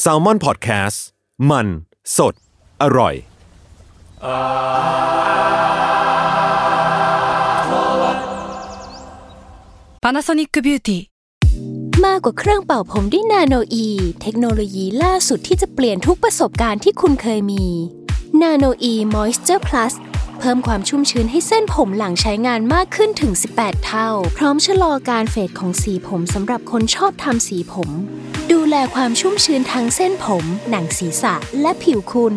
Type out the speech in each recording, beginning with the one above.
แซลมอนพอดแคสต์มัน สด อร่อย Panasonic Beauty มากกว่าเครื่องเป่าผมด้วยนาโนอีเทคโนโลยีล่าสุดที่จะเปลี่ยนทุกประสบการณ์ที่คุณเคยมีนาโนอีมอยส์เจอร์พลัส เพิ่มความชุ่มชื้นให้เส้นผมหลังใช้งานมากขึ้นถึง 18 เท่า พร้อมชะลอการเฟดของสีผมสำหรับคนชอบทำสีผม ดูแลความชุ่มชื้นทั้งเส้นผม หนังศีรษะ และผิวคุณ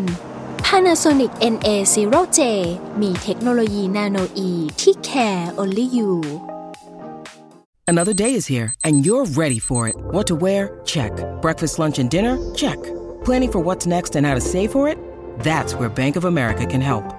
Panasonic NA0J มีเทคโนโลยีนาโนอีที่ care only you Another day is here, and you're ready for it. What to wear? Check. Breakfast, lunch, and dinner? Check. Planning for what's next and how to save for it? That's where Bank of America can help.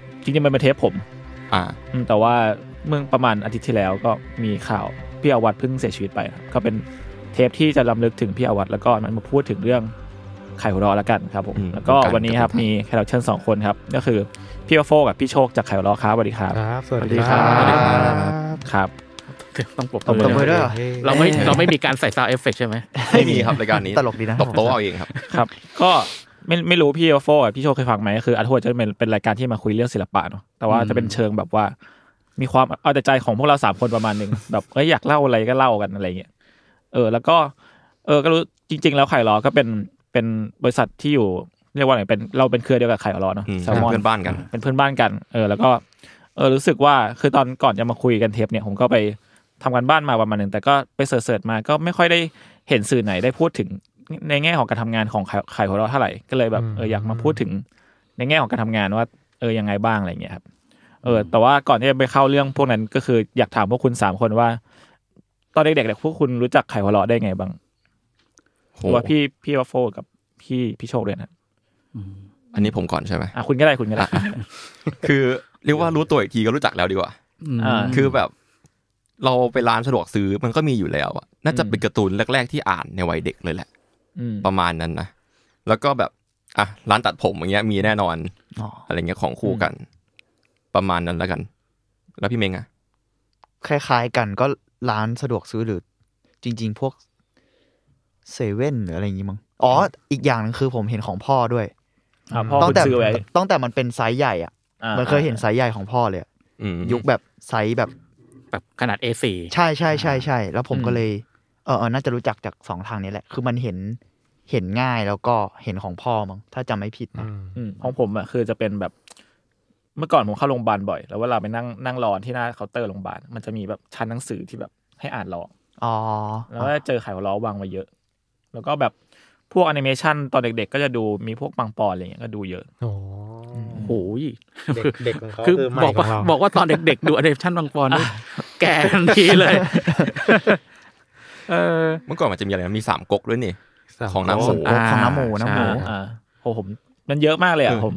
จริงๆมันเป็นเทปผม อ่าอืมแต่ว่าเมื่อประมาณอาทิตย์ที่แล้วก็มีข่าวพี่อาวัตเพิ่งเสียชีวิตไปครับก็เป็นเทปที่จะรำลึกถึงพี่อาวัตแล้วก็มันมาพูดถึงเรื่องขายหัวเราะแล้วกันครับผมอืมแล้วก็การวันนี้ครับกระทำมีแขกรับเชิญสองคนครับ ก็คือพี่โฟกับพี่โชคจากขายหัวเราะครับสวัสดีครับครับสวัสดีคครัรับสวัสดีครับสวัสดีครับครับต้องปรบมือตบมือด้วยเหรอเฮ้ยเราไม่เราไม่มีการใส่ sound effect ใช่ไหมไม่มีครับรายการนี้ตลกดีนะตบโต๊ะเอาเองครับครับ ก็ ไม่ไม่รู้พี่โฟกับพี่โชคเคยฟังไหมก็คืออาร์ทวจะเป็นเป็นรายการที่มาคุยเรื่องศิลปะเนาะแต่ว่าจะเป็นเชิงแบบว่า มีความเอาแต่ใจของพวกเราสามคนประมาณหนึ่งแบบเอ้ยอยากเล่าอะไรก็เล่ากันอะไรเงี้ยเออ แล้วก็ เออก็รู้จริง ๆ แล้วไข่ล้อก็เป็นเป็นบริษัทที่อยู่เรียกว่าอะไรเป็นเราเป็นเครือเดียวกับไข่ล้อเนาะอืมแซลมอนเป็นเพื่อนบ้านกัน เป็นเพื่อนบ้านกัน เออ แล้วก็ เออรู้สึกว่าคือตอนก่อนจะมาคุยกันเทปเนี่ยผมก็ไปทำกันบ้านมาประมาณหนึ่งแต่ก็ไปเสิร์ชๆมาก็ไม่ค่อยได้เห็นสื่อไหนได้พูดถึง ในแง่ของการทำงานของไข่ไข่ของเราเท่าไหร่ก็เลยแบบเอออยากมาพูดถึง ในแง่ของการทำงานว่า เออยังไงบ้างอะไรเงี้ยครับเออ แต่ว่าก่อนที่จะไปเข้าเรื่องพวกนั้นก็คืออยากถามพวกคุณสามคนว่า ตอนเด็กๆเนี่ยพวกคุณรู้จักไข่หัวเราะได้ไงบ้างหรือว่าพี่พี่วัฟโฟกับพี่พี่โชคเลยนะอันนี้ผมก่อนใช่ไหมอะคุณก็ได้คุณก็ได้คือเรียกว่ารู้ตัวอีกทีก็รู้จักแล้วดีกว่าอ่าคือแบบ เราไปร้านสะดวกซื้อมันก็มีอยู่แล้วอะน่าจะเป็นการ์ตูนแรก ๆที่อ่านในวัยเด็กเลยแหละอืม ประมาณนั้นนะแล้วก็แบบอะร้านตัดผมอย่างเงี้ยมีแน่นอนอะไรเงี้ยของคู่กัน ประมาณนั้นแล้วกัน แล้วพี่เมงอะคล้ายๆกันก็ร้านสะดวกซื้อหรือ จริง ๆ พวกเซเว่นหรืออะไรอย่างงี้มั้งอ๋อ อีกอย่างหนึ่งคือผมเห็นของพ่อด้วยอะพ่อตั้คุณแต่ซื้อไว้ตั้งแต่มันเป็นไซส์ใหญ่อะอ่ามันเคยเห็นไซส์ใหญ่ของพ่อเลยอะอืมยุคแบบไซส์แบบแบบขนาด A4 ใช่ใช่ใช่ใช่แล้วผมก็เลย เออเออน่าจะรู้จักจากสองทางนี้แหละ คือมันเห็นเห็นง่ายแล้วก็เห็นของพ่อมั้งถ้าจำไม่ผิดนะอืมของผมอะคือจะเป็นแบบ เมื่อก่อนผมเข้าโรงพยาบาลบ่อย แล้วเวลาไปนั่งนั่งรอที่หน้าเคาน์เตอร์โรงพยาบาลมันจะมีแบบชั้นหนังสือที่แบบให้อ่านรออ๋อแล้วก็เจอขายหัวเราะวางไว้เยอะ แล้วก็แบบพวกแอนิเมชันตอนเด็กๆ ก็จะดูมีพวกปังปอนอะไรเงี้ยก็ดูเยอะโอ้โอ้ยเด็กเด็กของเขาคือคือใหม่บอกขว่าองเราบอกว่าตอนเด็กๆ ดูอเดชั่นบางปอนนี่แก่ทันทีเลย เออเมื่อก่อนมันจะมีอะไรนะมีสามก๊กด้วยนี่สามของน้ำหมูโอ้ของน้ำหมูน้ำหมูใช่อ่าโหผมมันเยอะมากเลยอะเออผม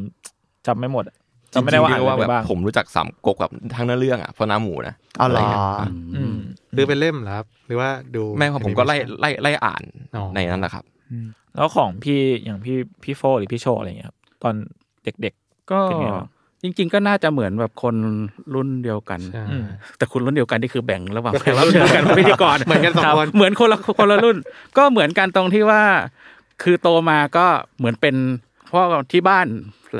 จำไม่หมดอะจริจำงไม่ๆได้ว่าเรีอ่ายนกว่าอะไรแบบบ้างผมรู้จักสามก๊กแบบทั้งเนื้อเรื่องอะเพราะน้ำหมูนะอ๋อเหรอะไงี้ยอืมคือเป็นเล่มเหรอครับ หรือว่าดูแม่ของผมก็ไล่ไล่ไล่อ่านอ๋อในนั้นแหละครับแล้วของพี่อย่างพี่พี่โฟหรือพี่โชคอะไรเงี้ยครับตอนเด็กก็เป็นไงบ้าง จริง ๆ ก็น่าจะเหมือนแบบคนรุ่นเดียวกันใช่อืมแต่คุณรุ่นเดียวกันนี่คือแบ่งระหว่างแขกรับเชิญกันเป็นพิธีกรเหมือนกันสองรับคนเหมือนคนละคนละรุ่น ก็เหมือนกันตรงที่ว่า คือโตมาก็เหมือนเป็นเพราะที่บ้าน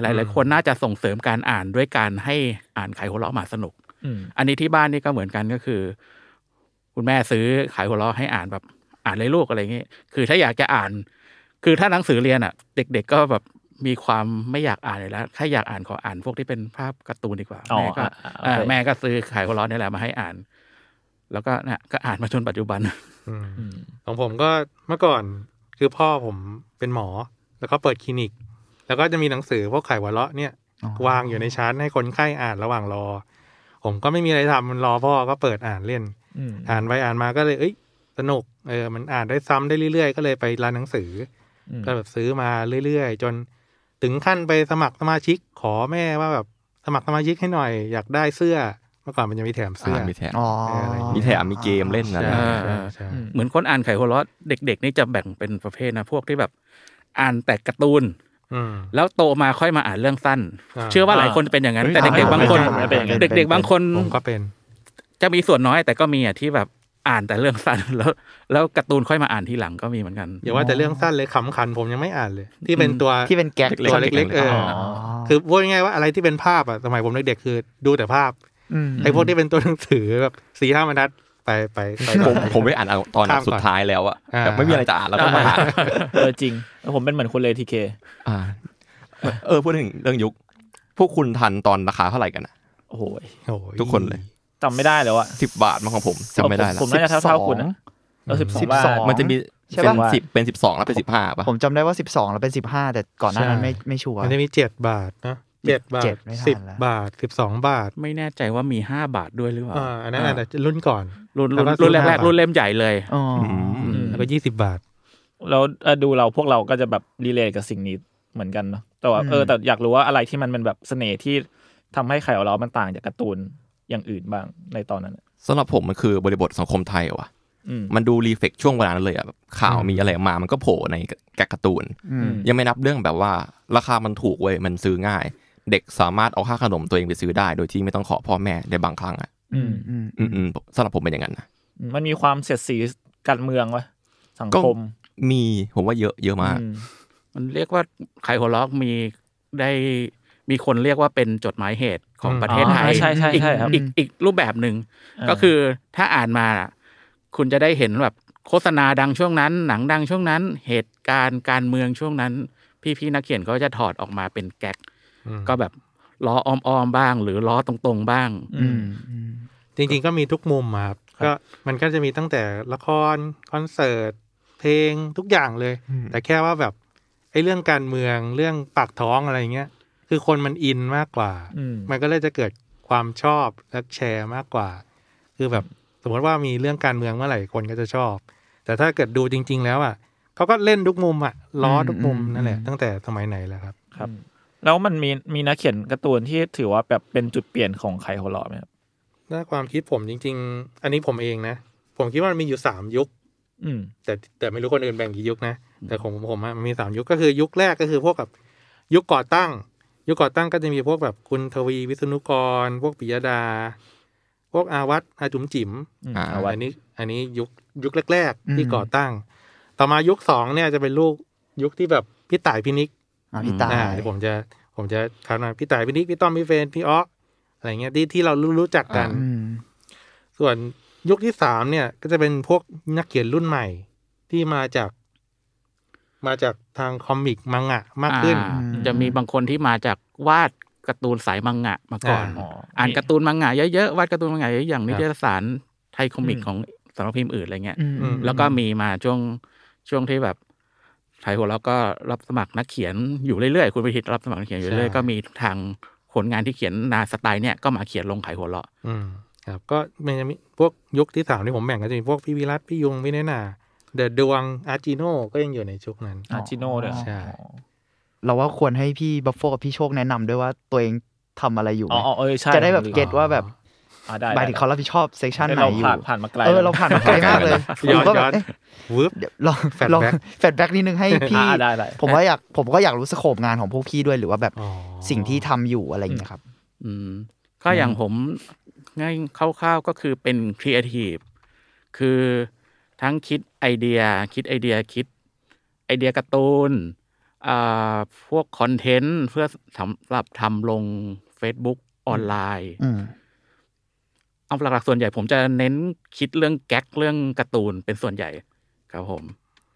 หลาย ๆ คนน่าจะส่งเสริมการอ่านด้วยการให้อ่านไขหัวเราะหมาสนุกอืมอันนี้ที่บ้านนี่ก็เหมือนกันก็คือ คุณแม่ซื้อขายหัวเราะให้อ่านแบบอ่านเลยลูกอะไรเงี้ยคือถ้าอยากจะอ่าน คือถ้าหนังสือเรียนอะ เด็ก ๆ ก็แบบ มีความไม่อยากอ่านเลยแล้วถ้าอยากอ่านขออ่านพวกที่เป็นภาพการ์ตูนดีกว่าอ๋อแม่ก็อะอะโอเคอ่าแม่ก็ซื้อขายหัวเราะนี่แหละมาให้อ่าน แล้วก็เนี่ยก็อ่านมาจนปัจจุบันอืมอืมของผมก็เมื่อก่อนคือพ่อผมเป็นหมอ แล้วก็เปิดคลินิก แล้วก็จะมีหนังสือพวกไขหัวเราะเนี่ยอ๋อวางอยู่ในชั้นให้คนไข้อ่านระหว่างรอ ผมก็ไม่มีอะไรทำมันรอพ่อก็เปิดอ่านเล่นอืมอ่านไปอ่านมาก็เลยเอ้ยสนุกเออมันอ่านได้ซ้ำได้เรื่อยๆ ก็เลยไปร้านหนังสืออืมก็แบบซื้อมาเรื่อยๆ จน ถึงขั้นไปสมัครสมาชิกขอแม่ว่าแบบสมัครสมาชิกให้หน่อยอยากได้เสื้อเมื่อก่อนมันจะมีแถมเสื้ออ่ามีแถมอ๋อมีแถมมีเกมเล่นนะใช่เออใช่ใช่เหมือนคนอ่านไขหัวเราะเด็ก ๆ นี่จะแบ่งเป็นประเภทนะพวกที่แบบ อ่านแต่การ์ตูนอืมแล้วโตมาค่อยมาอ่านเรื่องสั้นอ่าเชื่อว่าหลายคนจะเป็นอย่างนั้น แต่เฮ้ยเด็กๆบางคนผมไม่เป็นผมไม่เป็นเด็ก ๆ บางคนผมก็เป็น จะมีส่วนน้อยแต่ก็มีอะที่แบบ อ่านแต่เรื่องสั้นแล้ว แล้วการ์ตูนค่อยมาอ่านทีหลังก็มีเหมือนกันอย่าว่าแต่เรื่องสั้นเลยขำขันผมยังไม่อ่านเลย ที่เป็นตัวที่เป็นแก๊กตัวเล็กๆเออออ๋อคือพูดง่ายๆว่าอะไรที่เป็นภาพอะสมัยผมเด็กๆคือดูแต่ภาพมไอ้พวกที่เป็นตัวหนังสือแบบสี่ห้าบรรทัดไปไปไปผมผมไปอ่านเอาตอนข้ามก่อนสุดท้ายแล้วอะอ่าแบบไม่มีอะไรจะอ่านแล้วก็มาอ่านเออจริงแล้วผมเป็นเหมือนคุณเลยทีเคอ่า เออพูดถึงเรื่องยุคพวกคุณทันตอนราคาเท่าไหร่กันอะโอ้โหโอ้ยทุกคนเลย จำไม่ได้แล้วอะสิบบาทมั้งของผมจำไม่ได้ผมละผมน่าจะเท่าๆคุณนะเออสิบสองบาท12มันจะมีใช่เป็นปะสิบเป็นสิบสองแล้วเป็นสิบห้าป่ะผมจำได้ว่าสิบสองแล้วเป็นสิบห้าแต่ก่อนหน้านั้นไม่ไม่ชัวร์มันจะมีเจ็ดบาทเนอะเจ็ดบาเจ็ทดไม่ทันสิบแล้วบาทสิบสองบาท ไม่แน่ใจว่ามีห้าบาทด้วยหรือเปล่าอ่าอันนั้นอาจจะรุ่นก่อนรุ่นแล้วรุ่นก็รุ่นแรก15บาทๆรุ่นเล่มใหญ่เลยอ๋อออืมแล้วก็ยี่สิบบาทแล้วเอ่อดูเราพวกเราก็จะแบบรีเลทกับสิ่งนี้เหมือนกันเนาะแต่ว่าอืมเออแต่อยากรู้ว่าอะไรที่มันเป็นแบบเสน่ห์ที่ทำให้ไข่ของเรามันต่างจากการ์ตูน อย่างอื่นบ้างในตอนนั้นอะสำหรับผมมันคือบริบทสังคมไทยว่ะอืมมันดูรีเฟกช่วงเวลานั้นเลยอะแบบข่าวมีอะไรออกมา มันก็โผล่ในแกะการ์ตูนอืมยังไม่นับเรื่องแบบว่า ราคามันถูกเว้ยมันซื้อง่าย เด็กสามารถเอาค่าขนมตัวเองไปซื้อได้ โดยที่ไม่ต้องขอพ่อแม่ในบางครั้งอะอืมอืมอืมอืมสำหรับผมเป็นอย่างนั้นนะมันมีความเสียดสีการเมืองวะสังก็คมมีผมว่าเยอะเยอะมากอืมมันเรียกว่าไขหัวล็อกมีได้ มีคนเรียกว่าเป็นจดหมายเหตุของอืมประเทศไทยอ๋อใช่ใช่อีกใช่ครับอีกอีกรูปแบบหนึ่งอ่าก็คือถ้าอ่านมาน่ะคุณจะได้เห็นแบบโฆษณาดังช่วงนั้น หนังดังช่วงนั้น เหตุการณ์การเมืองช่วงนั้น พี่ๆนักเขียนก็จะถอดออกมาเป็นแก๊กอืมก็แบบล้ออ้อมๆบ้าง หรือล้อตรงๆบ้าง อืมอืมจริงๆก็มีทุกมุมอะครับก็มันก็จะมีตั้งแต่ละครคอนเสิร์ตเพลงทุกอย่างเลย แต่แค่ว่าแบบไอ้เรื่องการเมืองเรื่องปากท้องอะไรเงี้ย คือคนมันอินมากกว่าอืมมันก็เลยจะเกิดความชอบและแชร์มากกว่า คือแบบสมมติว่ามีเรื่องการเมืองเมื่อไหร่คนก็จะชอบ แต่ถ้าเกิดดูจริง ๆ แล้วอะเขาก็เล่นทุกมุมอะล้อทุกมุมนั่นแหละ ตั้งแต่สมัยไหนแล้วครับครับ แล้วมันมีมีนักเขียนการ์ตูนที่ถือว่าแบบเป็นจุดเปลี่ยนของไข่หัวเราะไหมครับถ้าความคิดผมจริง ๆ อันนี้ผมเองนะ ผมคิดว่ามันมีอยู่สามยุค อืม แต่แต่ไม่รู้คนอื่นแบ่งกี่ยุคนะแต่ของผมอะมันมีสามยุคก็คือยุคแรกก็คือพวกแบบยุคก่อตั้ง ยุคก่อตั้งก็จะมีพวกแบบคุณทวีวิษณุกร พวกปิยดา พวกอาวัตอาจุ๋มจิ๋มอืมอ่าเอาไว้อันนี้ อันนี้ยุคยุคแรกอืมๆที่ก่อตั้ง ต่อมายุคสองเนี่ยจะเป็นลูกยุคที่แบบพี่ต่ายพี่นิกอะพี่ต่ายอ่าที่ผมจะผมจะคำนามพี่ต่ายพี่นิกพี่ต้อมพี่เฟรนพี่อ๊อกอะไรเงี้ยที่ที่เรารู้รู้จักกันอืมส่วนยุคที่สามเนี่ย ก็จะเป็นพวกนักเขียนรุ่นใหม่ที่มาจาก มาจากทาง comic มังงะมากขึ้นอ่าจะมีบางคนที่มาจากวาดการ์ตูนสายมังงะมาก่อน อ่าอ่านการ์ตูนมังงะเยอะๆวาดการ์ตูนมังงะเยอะๆอย่างนิตยสารครับไทยคอมิกอืมของสำนักพิมพ์อื่นอะไรเงี้ยอืมอืมแล้วก็มีมาช่วงช่วงที่แบบขายหัวเราะก็รับสมัครนักเขียนอยู่เรื่อยๆคุณไปทิตรับสมัครนักเขียนอยู่เรื่อยใช่ๆก็มีทางผลงานที่เขียนนาสไตล์เนี่ยก็มาเขียนลงขายหัวเราะอืมครับก็มันจะมีพวกยุคที่สามที่ผมแบ่งก็จะมีพวกพี่วิรัตพี่ยุงพี่เนนา เดอะดวงอาร์จิโน่ก็ยังอยู่ในยุคนั้น อาจิโน่ด้วยใช่ เราว่าควรให้พี่บัฟโฟกับพี่โชคแนะนำด้วยว่าตัวเองทำอะไรอยู่ไหมอ๋ออ๋อเออใช่จะได้แบบผมลืม get ว่าแบบอ่าได้หมายถึงเขารับผิดชอบ section ไหนเราอยู่ผ่านผ่านมาไกลเออแล้วเราผ่านมาไกลมากเลยย้อนผมก็แบย้อนเอ๊ะวึบเดี๋ยวลองแฟลชลอง back flashback นิดนึงให้พี่อ่าได้ได้ผมว่าอยากผมก็อยากรู้ scope งานของพวกพี่ด้วยหรือว่าแบบอ๋อสิ่งที่ทำอยู่อะไรอย่างเงี้ยครับ อืมก็อย่างผมง่ายคร่าวๆก็คือเป็นครีเอทีฟคือ ทั้งคิดไอเดีย คิดไอเดียคิด ไอเดียการ์ตูนอ่าพวก content เพื่อสำหรับทำลง Facebook ออนไลน์อืมเอาหลักๆส่วนใหญ่ผมจะเน้นคิดเรื่องแก๊กเรื่องการ์ตูนเป็นส่วนใหญ่ครับผม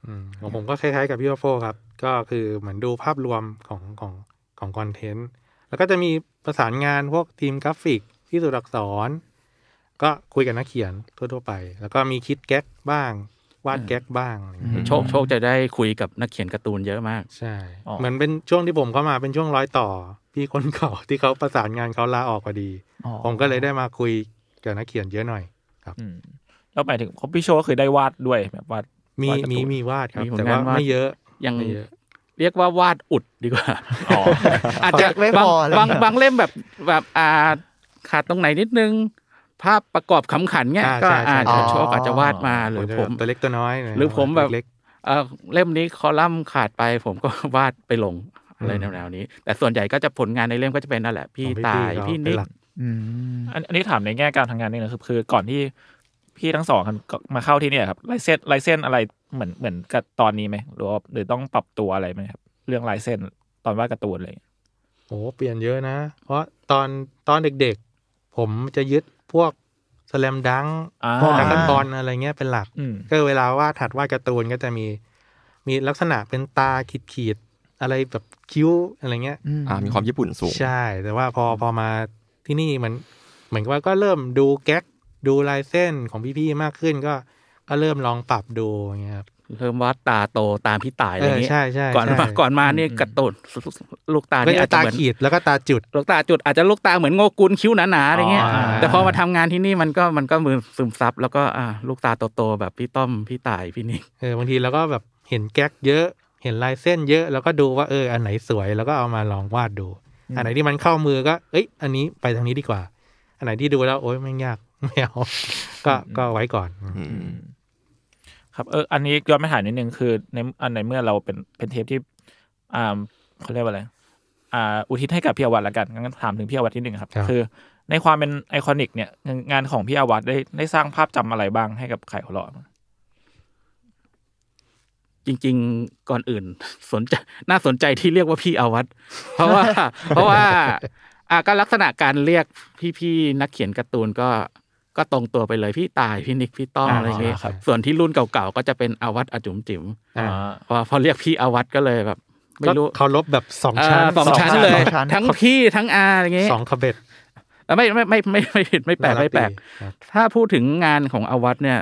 อืมของผมก็คล้ายๆกับพี่บัฟโฟครับ ก็คือเหมือนดูภาพรวมของของของ content แล้วก็จะมีประสานงานพวกทีมกราฟิกที่สุดอักษร ก็คุยกับนักเขียนทั่วๆไป แล้วก็มีคิดแก๊กบ้าง วาดแก๊กบ้างอะไรอย่างเงี้ยโชคโชคจะได้คุยกับนักเขียนการ์ตูนเยอะมาก ใช่อ๋อเหมือนเป็นช่วงที่ผมเข้ามาเป็นช่วงร้อยต่อพี่คนเก่าที่เขาประสานงานเขาลาออกพอดีอ๋อผมก็เลยได้มาคุยกับนักเขียนเยอะหน่อยอืมแล้วหมายถึงพี่โชว์ก็คือได้วาดด้วยแบบวาดมีวาดการ์ตูนมีมีวาดครับมีผลแต่งานาดว่าวไม่เยอะยังไม่เยอะเรียกว่าวาดอุดดีกว่าอ๋ออาจจะไม่บางพอเลยบางบางเล่มแบบแบบอ่าขาดตรงไหนนิดนึง ภาพประกอบขำขันเงี้ยอ่าก็ใช่ใช่อาจอ๋จะอโชว์อาจจะวาดมาหรือจะผมตัวเล็กตัวน้อยนะหรือผมแบบเล็กเออเล่มนี้คอลัมน์ขาดไป ผมก็วาดไปลงอะไรอืมแนวๆนี้ แต่ส่วนใหญ่ก็จะผลงานในเล่มก็จะเป็นนั่นแหละ พี่ของพี่ตายพี่พี่เขานิกเป็นหลักอืมอันอันนี้ถามในแง่การทำงานนี่นะคือคือก่อนที่พี่ทั้งสองก็มาเข้าที่เนี่ยครับลายเส้นลายเส้นอะไรเหมือนเหมือนกับตอนนี้ไหมหรือว่าหรือต้องปรับตัวอะไรไหมครับ เรื่องลายเส้นตอนวาดการ์ตูนอะไรอย่างเงี้ยโอ้เปลี่ยนเยอะนะ เพราะตอนตอนเด็กๆ ผมจะยึด พวกสแลมดังอ่าพวกนักบอลอะไรเงี้ยเป็นหลักอืมก็เวลาวาดถัดวาดการ์ตูนก็จะมี มีลักษณะเป็นตาขีดขีดๆอะไรแบบคิ้วอะไรเงี้ยอ่ามีความญี่ปุ่นสูง ใช่ แต่ว่าพอพอมาที่นี่มันเหมือนกับว่าก็เริ่มดูแก๊กดูลายเส้นของพี่ๆมากขึ้นก็ก็เริ่มลองปรับดูอย่างเงี้ยครับ เริ่มวาดตาโตตามพี่ตายอะไรเอออย่างเงี้ยใช่ใช่ก่อนใช่มาก่อนมานี่กระตุนลูกตาก็เนี่ยอาจะจจะตาเหมือนขีดแล้วก็ตาจุดลูกตาจุดอาจจะลูกตาเหมือนโงกุลคิ้วหนาๆอะไรเงี้ยอ๋อแต่พอมาทำงานที่นี่มันก็มันก็มือซึมซับแล้วก็อ่าลูกตาโตๆแบบพี่ต้อมพี่ตายพี่นิกเออบางทีเราก็แบบเห็นแก๊กเยอะ เห็นลายเส้นเยอะแล้วก็ดูว่าเอออันไหนสวยแล้วก็เอามาลองวาดดู อันไหนที่มันเข้ามือก็ เอ้ย อันนี้ไปทางนี้ดีกว่า อันไหนที่ดูแล้วโอ๊ยไม่งยากไม่เอาก็ก็ไว้ก่อนอืม ครับเอออันนี้ย้อนไปถามนิดนึงคือในอันในเมื่อเราเป็นเป็นเทปที่อ่าเขาเรียกว่าอะไรอ่าอุทิศให้กับพี่อาวัตละกันงั้นถามถึงพี่อาวัตนิดนึงครับครับ คือ ในความเป็นไอคอนิก เนี่ย งานของพี่อาวัตได้ได้สร้างภาพจำอะไรบ้างให้กับไข่หัวเราะจริง ๆ ก่อนอื่น สนใจน่าสนใจที่เรียกว่าพี่อาวัตเพราะว่า เพราะว่าอะก็ลักษณะการเรียกพี่ๆนักเขียนการ์ตูนก็ ก็ตรงตัวไปเลยพี่ตายพี่นิกพี่ต้อมอ่าอะไรอย่างเงี้ยครับส่วนที่รุ่นเก่าๆก็จะเป็นอาวัตอาจุ๋มจิ๋มอ่าพอพอเรียกพี่อาวัตก็เลยแบบไม่รู้ก็เคารพแบบสองชั้นอ่าสองชั้นสองชั้นเลยสองชั้นทั้งพี่ทั้งอาอะไรอย่างเงี้ยสองขบเบ็ดแล้วไม่ไม่ไม่ไม่ไม่ผิดไม่แปลกไม่แปลกครับถ้าพูดถึงงานของอาวัตเนี่ย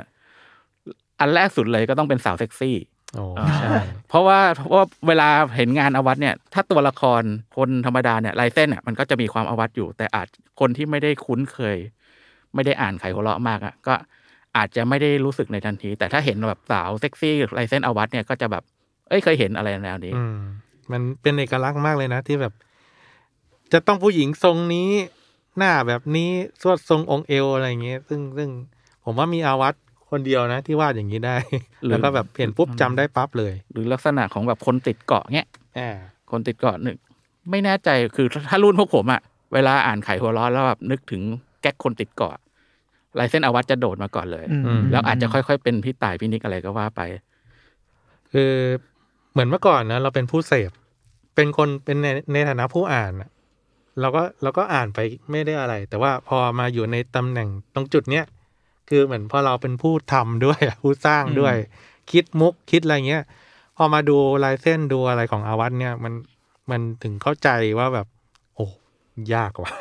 อันแรกสุดเลยก็ต้องเป็นสาวเซ็กซี่โอ้อ่าใช่เพราะว่าเพราะว่าเวลาเห็นงานอาวัตเนี่ย ถ้าตัวละครคนธรรมดาเนี่ยลายเส้นอะมันก็จะมีความอาวัตอยู่ แต่อาจคนที่ไม่ได้คุ้นเคย ไม่ได้อ่านไขหัวเราะมากอะก็อาจจะไม่ได้รู้สึกในทันที แต่ถ้าเห็นแบบสาวเซ็กซี่ลายเส้นอาวัตเนี่ยก็จะแบบ เอ้ยเคยเห็นอะไรแนวนี้อืมมันเป็นเอกลักษณ์มากเลยนะที่แบบ จะต้องผู้หญิงทรงนี้หน้าแบบนี้สวดทรงองค์เอวอะไรอย่างเงี้ยซึ่งซึ่งผมว่ามีอาวัตคนเดียวนะ ที่วาดอย่างนี้ได้หรือแล้วก็แบบเห็นปุ๊บจำได้ปั๊บเลย หรือลักษณะของแบบคนติดเกาะเนี่ยอ่าคนติดเกาะหนึ่งไม่แน่ใจคือถ้ารุ่นพวกผมอะเวลาอ่านไขหัวร้อนแล้วแบบนึกถึงแก๊กคนติดเกาะลายเส้นอาวัตจะโดดมาก่อนเลยอืมแล้วอาจจะค่อยๆ เป็นพี่ต่ายพี่นิกอะไรก็ว่าไป คือเหมือนเมื่อก่อนนะเราเป็นผู้เสพ เป็นคนเป็นในในฐานะผู้อ่านอะเราก็เราก็อ่านไปไม่ได้อะไร แต่ว่าพอมาอยู่ในตำแหน่งตรงจุดเนี้ยคือเหมือนพอเราเป็นผู้ทำด้วยอะผู้สร้างด้วย คิดมุกคิดอะไรเงี้ยพอมาดูลายเส้นดูอะไรของอาวัตเนี่ย มันมันถึงเข้าใจว่าแบบ โอ้ยากว่ะ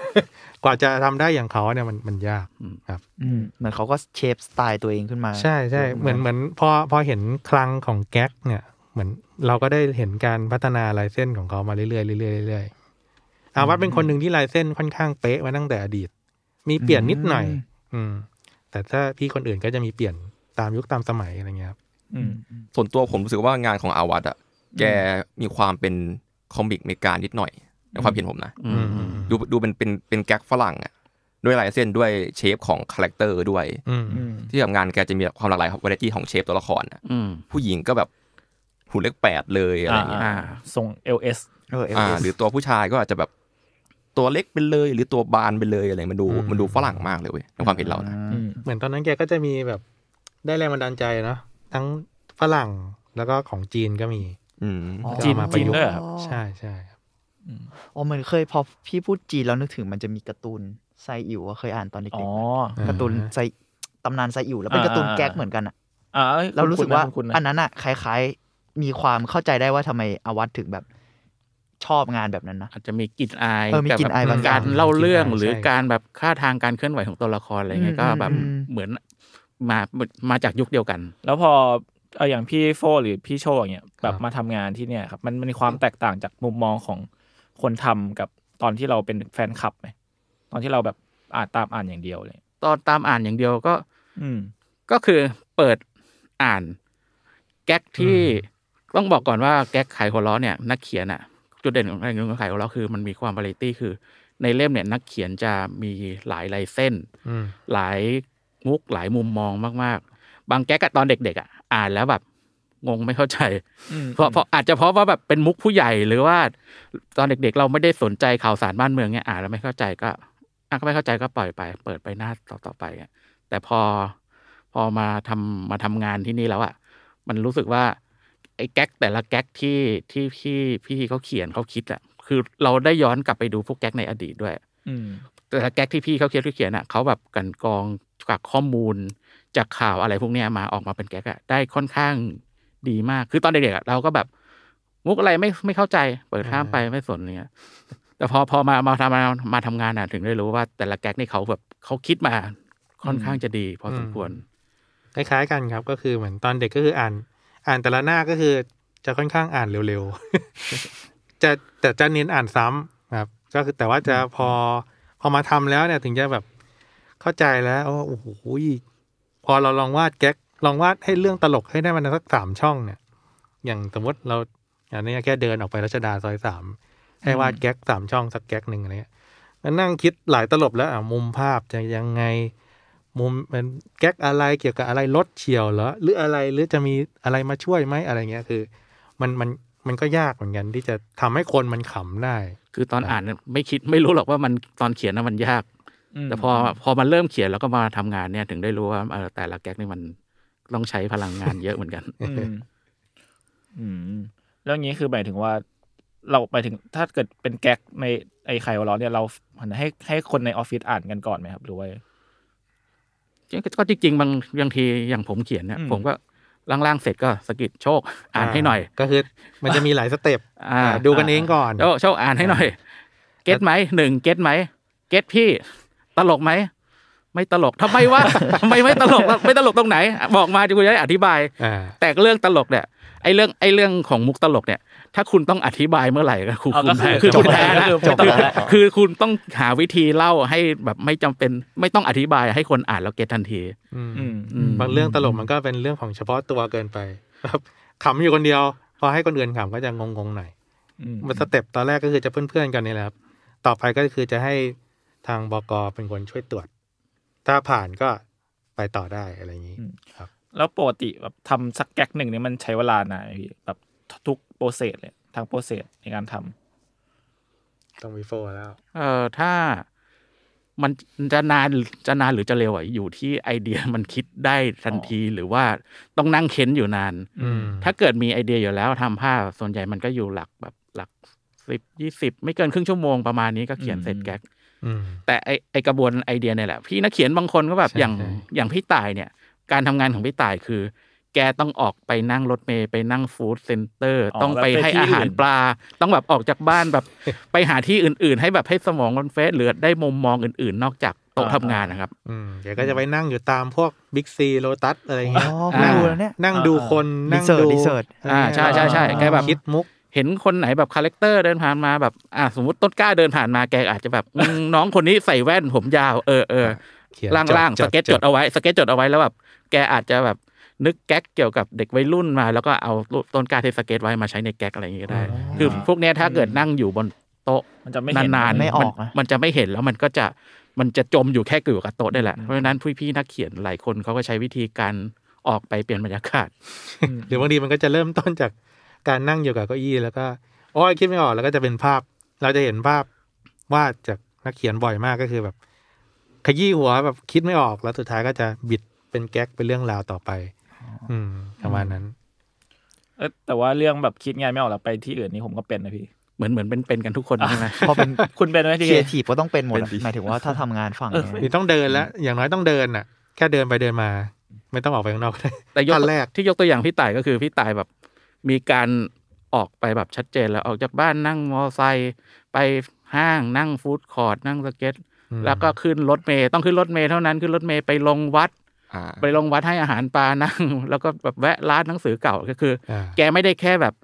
ก ว่าจะทำได้อย่างเขาเนี่ยมันมันยากครับอืมเหมือนเขาก็เชฟสไตล์ตัวเองขึ้นมา ใช่ใช่เหมือนเหมือนพอพอเห็นคลังของแก๊กเนี่ยเหมือนเราก็ได้เห็นการพัฒนาลายเส้นของเขามาเรื่อยๆเรื่อยๆเรื่อยๆอาวัตเป็นคนหนึ่งที่ลายเส้นค่อนข้างเป๊ะมาตั้งแต่อดีต มีเปลี่ยนนิดหน่อย อืม แต่ถ้าพี่คนอื่นก็จะมีเปลี่ยนตามยุคตามสมัยอะไรเงี้ยครับอืมส่วนตัวผมรู้สึกว่างานของอาวัตอะแกมีความเป็น comic เมกานิดหน่อย ในความเห็นผมนะอืมอืมดูดูเป็นเป็นเป็นแก๊กฝรั่งอะด้วยลายเส้นด้วย shape ของ character ด้วยอืมอืมที่ทำงานแกจะมีความหลากหลายของวาไรตี้ของ shape ตัวละครอะอืมผู้หญิงก็แบบหุ่นเล็กแปดเลยอะไรเงี้ยอ่าทรง LS เอออ่า LS หรือตัวผู้ชายก็อาจจะแบบตัวเล็กไปเลย หรือตัวบานไปเลยอะไรมันดูอืมมันดูฝรั่งมากเลยเว้ยในความเห็นเรานะอืมเหมือนตอนนั้นแกก็จะมีแบบได้แรงบันดาลใจเนาะทั้งฝรั่งแล้วก็ของจีนก็มีอืมอ๋อจีนก็เอามาประจีนยุกต์ด้วยเหรอครับใช่ใช่ครับ อ๋อเหมือนเคยพอพี่พูดจีนแล้วนึกถึงมันจะมีการ์ตูนไซอิ๋วอะเคยอ่านตอนอ๋เด็อกๆการ์ตูนไซตำนานไซอิ๋วแล้วเป็นอ่าการ์ตูนแก๊กเหมือนกันอะอ่าอ้ยเรารู้สึกว่าคุ้นๆนะอันนั้นอะคล้ายๆมีความเข้าใจได้ว่าทำไมอาวัตถึงแบบชอบงานแบบนั้นนะอาจจะมีกลิ่นอายเออมีกลิ่นอายแบบบางอย่างการเล่าเรื่องกลิ่นอายหรือใช่การแบบค่าทางการเคลื่อนไหวของตัวละครอะไรเงี้ยอืมก็แบบอืมเหมือนมามาจากยุคเดียวกัน แล้วพอเอาอย่างพี่โฟหรือพี่โชว์อย่างเงี้ยแบบมาทำงานที่เนี่ยครับมันมันมีความแตกต่างจากมุมมองของ คนทำกับตอนที่เราเป็นแฟนคลับไหมตอนที่เราแบบอ่านตามอ่านอย่างเดียวเลย ตอนตามอ่านอย่างเดียวก็ อืม ก็คือเปิดอ่าน แก๊กที่ต้องบอกก่อนว่าแก๊กไขหัวล้อเนี่ย นักเขียนอะจุดเด่นของการไขหัวล้อคือมันมีความวาไรตี้คือ ในเล่มเนี่ย นักเขียนจะมีหลายลายเส้นอืมหลายมุกหลายมุมมองมาก ๆ บางแก๊กอะตอนเด็ก ๆอะอ่านแล้วแบบ งงไม่เข้าใจ เพราะเพราะอาจจะเพราะว่าแบบเป็นมุกผู้ใหญ่หรือว่า ตอนเด็กๆ เราไม่ได้สนใจข่าวสารบ้านเมืองเนี่ยอ่านแล้วไม่เข้าใจก็อะก็ไม่เข้าใจก็ปล่อยไป เปิดไปหน้าต่อต่อไปอะแต่พอพอมาทำมาทำงานที่นี่แล้วอะมันรู้สึกว่า ไอ้แก๊กแต่ละแก๊กที่ที่พี่พี่เขาเขียนเขาคิดอะคือเราได้ย้อนกลับไปดูพวกแก๊กในอดีตด้วย อืมแต่ละแก๊กที่พี่เขาเขียนเขาเขียนอะเขาแบบกลันกรองจากข้อมูลจากข่าวอะไรพวกเนี้ยมาออกมาเป็นแก๊กอะได้ค่อนข้าง ดีมาก คือตอนเด็กๆอะเราก็แบบมุกอะไรไม่ไม่เข้าใจ เปิดข้ามไปไม่สนเนี้ยแต่พอพอมามาทำมามาทำงานอะถึงได้รู้ว่า แต่ละแก๊กนี่เขาแบบเขาคิดมาค่อนข้างจะดี พอสมควรคล้ายๆกันครับ ก็คือเหมือนตอนเด็กก็คืออ่าน อ่านแต่ละหน้าก็คือจะค่อนข้างอ่านเร็วๆจะแต่จะเน้นอ่านซ้ำครับ ก็คือแต่ว่าจะพอพอมาทำแล้วเนี่ยถึงจะแบบเข้าใจแล้วว่าโอ้โหพอเราลองวาดแก๊ก ลองวาดให้เรื่องตลกให้ได้มันสักสามช่องเนี่ย อย่างสมมติเราอย่างนี้แค่เดินออกไปรัชดาซอยสามให้วาดแก๊กสามช่องสักแก๊กหนึ่งอะไรเงี้ยแล้วนั่งคิดหลายตลบแล้วอะมุมภาพจะยังไง มุมเป็นแก๊กอะไรเกี่ยวกับอะไรรถเฉียวเหรอหรืออะไรหรือจะมีอะไรมาช่วยไหมอะไรเงี้ยคือ มันมันมันก็ยากเหมือนกันที่จะทำให้คนมันขำได้ คือตอนอ่านไม่คิดไม่รู้หรอกว่ามันตอนเขียนนะมันยาก แต่พอพอมันเริ่มเขียนแล้วก็มาทำงานเนี่ยถึงได้รู้ว่าเออแต่ละแก๊กนี่มัน ต้องใช้พลังงานเยอะเหมือนกัน อืมอืมแล้วอย่างนี้คือหมายถึงว่า เราหมายถึงถ้าเกิดเป็นแก๊กในขายหัวเราะเนี่ยเราให้ให้คนในออฟฟิศอ่านกันก่อนไหมครับหรือว่าก็จริงๆบางบางทีอย่างผมเขียนเนี่ยอืมผมก็ร่างๆเสร็จก็สะกิดโชคอ่านให้หน่อย ก็คือ มันจะมีหลาย stepอ่าอ่าดูกันเองก่อนโชคโชคอ่านให้หน่อย เก็ตไหมหนึ่งเก็ตไหมเก็ตพี่ ตลกไหม ไม่ตลกทำไมวะทำไมไม่ตลกไม่ตลกตรงไหน บอกมาจะกูจะได้อธิบายอ่าแต่เรื่องตลกเนี่ยไอ้เรื่องไอ้เรื่องของมุกตลกเนี่ย ถ้าคุณต้องอธิบายเมื่อไหร่ก็คุณเอาคุก็ณคือคือจบคุณแพ้แล้วแล้วคือไม่ต้องแล้วคือคุณต้องหาวิธีเล่าให้แบบไม่จำเป็นไม่ต้องอธิบายให้คนอ่านแล้วเก็ตทันทีอืมอืมอืมบางเรื่องตลกมันก็เป็นเรื่องของเฉพาะตัวเกินไปครับขำอยู่คนเดียว พอให้คนอื่นขำก็จะงงๆหน่อยอืมมัน step ตอนแรกก็คือจะเพื่อนๆกันนี่แหละครับต่อไปก็คือจะให้ทางบกเป็นคนช่วยตรวจ ถ้าผ่านก็ไปต่อได้อะไรอย่างนี้ครับ แล้วปกติแบบทำสักแก๊กหนึ่งเนี่ยมันใช้เวลานานไหมพี่แบบทุก process เลยทาง process ในการทำต้องมีโฟแล้ว เอ่อถ้ามันจะนานจะนานหรือจะเร็วอะอยู่ที่ไอเดียมันคิดได้ทันทีหรือว่าต้องนั่งเค้นอยู่นานอืมถ้าเกิดมีไอเดียอยู่แล้วทำภาพส่วนใหญ่มันก็อยู่หลักแบบหลักสิบยี่สิบไม่เกินครึ่งชั่วโมงประมาณนี้ก็เขียนเสร็จแก๊กอืม แต่ไอไอกระบวนไอเดียเนี่ยแหละ พี่นักเขียนบางคนก็แบบใช่อย่างใช่อย่างพี่ต่ายเนี่ย การทำงานของพี่ต่ายคือ แกต้องออกไปนั่งรถเมย์ไปนั่ง food center อ๋อต้องไปแบบไปให้ที่อาหารอื่นปลา ต้องแบบออกจากบ้านแบบไปหาที่อื่น ๆ ให้แบบให้สมองมัน fresh หรือได้มุมมองอื่น ๆ นอกจากโต๊ะทำงานนะครับอืมเดี๋ยวก็จะไปนั่งอยู่ตามพวกบิ๊กซีโลตัสอะไรอย่างอ๋เงี้ยอเพิ่งรู้แล้วเนี่ยนั่งดูคนรีนั่งเสิร์ชดูรีเสิร์ชอ่าใช่ใช่ใช่แกแบบคิดมุก เห็นคนไหนแบบคาแรคเตอร์เดินผ่านมาแบบ อ่าสมมติต้นกล้าเดินผ่านมาแกอาจจะแบบอืมน้องคนนี้ใส่แว่นผมยาวเออเออเขียนล่างจดล่างจสดเก็ตจจดดเอาไว้สเก็ตจดเอาไว้แล้วแบบแกอาจจะแบบนึกแก๊กเกี่ยวกับเด็กวัยรุ่นมา แล้วก็เอาต้นกล้าที่สเก็ตไว้มาใช้ในแก๊กอะไรอย่างเงี้ยก็ได้ คือพวกเนี้ยถ้าเกิดนั่งอยู่บนโต๊ะมันจะไม่เห็นนานๆไม่ออกมันะมันจะไม่เห็นแล้วมันก็จะมันจะจมอยู่แค่อยู่กับโต๊ะได้แหละ เพราะฉะนั้นพี่ๆนักเขียนหลายคนเขาก็ใช้วิธีการออกไปเปลี่ยนบรรยากาศ หรือบางทีมันก็จะเริ่มต้นจาก การนั่งอยู่กับเก้าอี้แล้วก็โอ้ยคิดไม่ออกแล้วก็จะเป็นภาพ เราจะเห็นภาพวาดจากนักเขียนบ่อยมากก็คือแบบ ขยี้หัวแบบคิดไม่ออกแล้วสุดท้ายก็จะบิดเป็นแก๊กเป็นเรื่องราวต่อไป อืมประมาณนั้น เอ้ยแต่ว่าเรื่องแบบคิดงานไม่ออกแล้วไปที่อื่นนี่ผมก็เป็นนะพี่ เหมือนเหมือนเป็นเป็นกันทุกคนใช่ไหมพอเป็นคุณเป็นไหมที่รีเอทีฟก็ต้องเป็นหมดอะหมายถึงว่าถ้าทำงานฝั่งเนี้ยนี่ต้องเดินแล้ว อย่างน้อยต้องเดินอะ แค่เดินไปเดินมา ไม่ต้องออกไปข้างนอกก็ได้แต่ยกขั้นแรกที่ยกตัวอย่างพี่ต่ายก็คือพี่ต่ายแบบ มีการออกไปแบบชัดเจนแล้วออกจากบ้านนั่งมอไซค์ไปห้างนั่ง food court นั่งสเก็ตอืมแล้วก็ขึ้นรถเมย์ต้องขึ้นรถเมย์เท่านั้นขึ้นรถเมย์ไปลงวัดอ่าไปลงวัดให้อาหารปลานั่ง แล้วก็แบบแวะร้านหนังสือเก่าก็คืออ่าแกไม่ได้แค่แบบ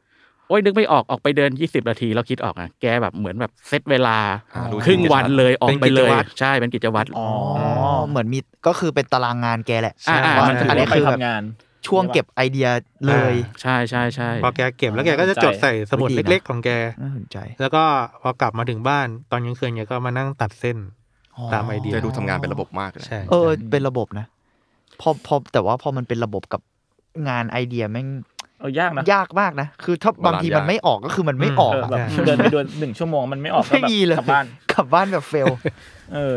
อ้ยนึกไม่ออกออกไปเดิน20นาทีแล้วคิดออกอะแกแบบเหมือนแบบเซตเวลาอ่ารู้ครึ่งวันเลยออกไปเลยเป็นกิจวัตรใช่เป็นกิจวัตรอ๋อเหมือนมีก็คือเป็นตารางงานแกแหละอ่าอ่าว่ามันถืออันนี้ว่าไปคือแบบทำงาน ช่วงเก็บไอเดียเลย ใช่ใช่ใช่พอแกเก็บแล้วแกก็จะจดใส่สมุดดีนะเล็ก ๆ ของแกน่าสนใจ แล้วก็พอกลับมาถึงบ้านตอนกลางคืนแกก็มานั่งตัดเส้นตามไอเดียจะดูทำงานเป็นระบบมากเลยใช่เออเป็นระบบนะพอพอแต่ว่าพอมันเป็นระบบกับงานไอเดียแม่งเออยากนะยากมากนะ คือถ้าบางทีมันไม่ออกก็คือมันไม่ออกเอออะแบบเดินไปเดินหนึ่งชั่วโมงมันไม่ออกก็ไม่แบบมีเลยกลับบ้านกลับบ้านแบบเฟล เออ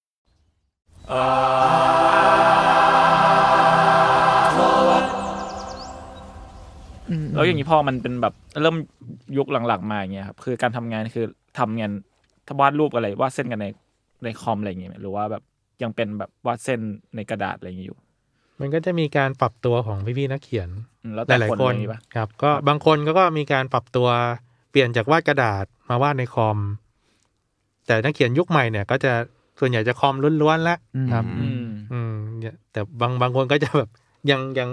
แล้วอย่างนี้พอมันเป็นแบบเริ่มยุคหลังๆมาอย่างเงี้ยครับคือการทำงานคือทำงานถ้าวาดรูปอะไรวาดเส้นกันในในคอมอะไรอย่างเงี้ยหรือว่าแบบยังเป็นแบบวาดเส้นในกระดาษอะไรอย่างเงี้ยอยู่ มันก็จะมีการปรับตัวของพี่ๆนักเขียนอืมแล้วหแต่ลายคนๆคนอะไรอย่างงี้ปะครับ ก็บางคนก็ก็มีการปรับตัวเปลี่ยนจากวาดกระดาษมาวาดในคอม แต่นักเขียนยุคใหม่เนี่ย ก็จะ ส่วนใหญ่จะคอมล้วนๆแล้วครับ อืมอืมเนี่ยแต่บางบางคนก็จะแบบยังยัง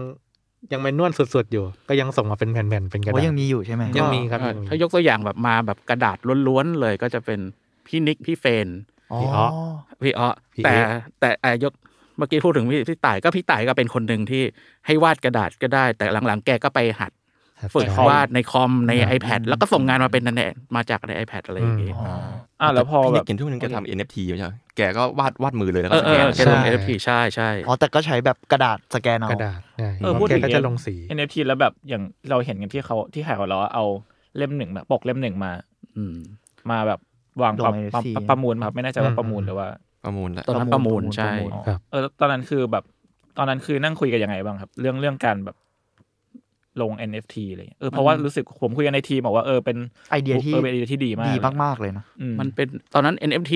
ยังไม่นวลสุดๆอยู่ ก็ยังส่งมาเป็นแผ่นๆเป็นกระว่าดาษยังมีอยู่ใช่ไหมยังมีครับเออยังมีถ้ายกตัวอย่างแบบมาแบบกระดาษล้วนๆเลยก็จะเป็นพี่นิกพี่เฟนอ๋อพี่อ๊อพี่อ้อพี่แต่เอ๊ะแต่อะยกเมื่อกี้พูดถึงพี่พี่ต่ายก็พี่ต่ายก็เป็นคนหนึ่งที่ให้วาดกระดาษก็ได้ แต่หลังๆ แกก็ไปหัด ฝึกวาดในคอมใน iPad แล้วก็ส่งงานมาเป็นในมาจากใน iPad อะไรอย่างงี้อ่าแล้วพอพี่แบนิกบเห็นทุกนึงแกทำ NFT ไม่ใช่เหรอแกก็วาดวาดมือเลยแล้วเอก็อสเอแกนอแกลง NFT ใช่ใช่อ๋อแต่ก็ใช้แบบกระดาษสแกนเอากระดาษใช่เออพูดแกถึงก็จะลงสี NFT แล้วแบบอย่างเราเห็นกันที่เขาที่ขายของเราเอาเล่มหนึ่งแบบปกเล่มหนึ่งมาอืมมาแบบวางลงประ NFT ประประมูลมาครับไม่แน่ใจว่าอืมประมูลหรือว่าประมูลแล้วตอนนั้นประมูลใช่ประมูลครับเออตอนนั้นคือแบบตอนนั้นคือนั่งคุยกันยังไงบ้างครับ เรื่องเรื่องการแบบ ลง NFT อะไรอย่างเงี้ยเออเพราะว่ารู้สึกผมคุยกันในทีมบอกว่าเออเป็นไอเดียที่เออเป็นไอเดียที่ดีมากดีเลยมาก ๆ เลยนะอืมันเป็นตอนนั้น NFT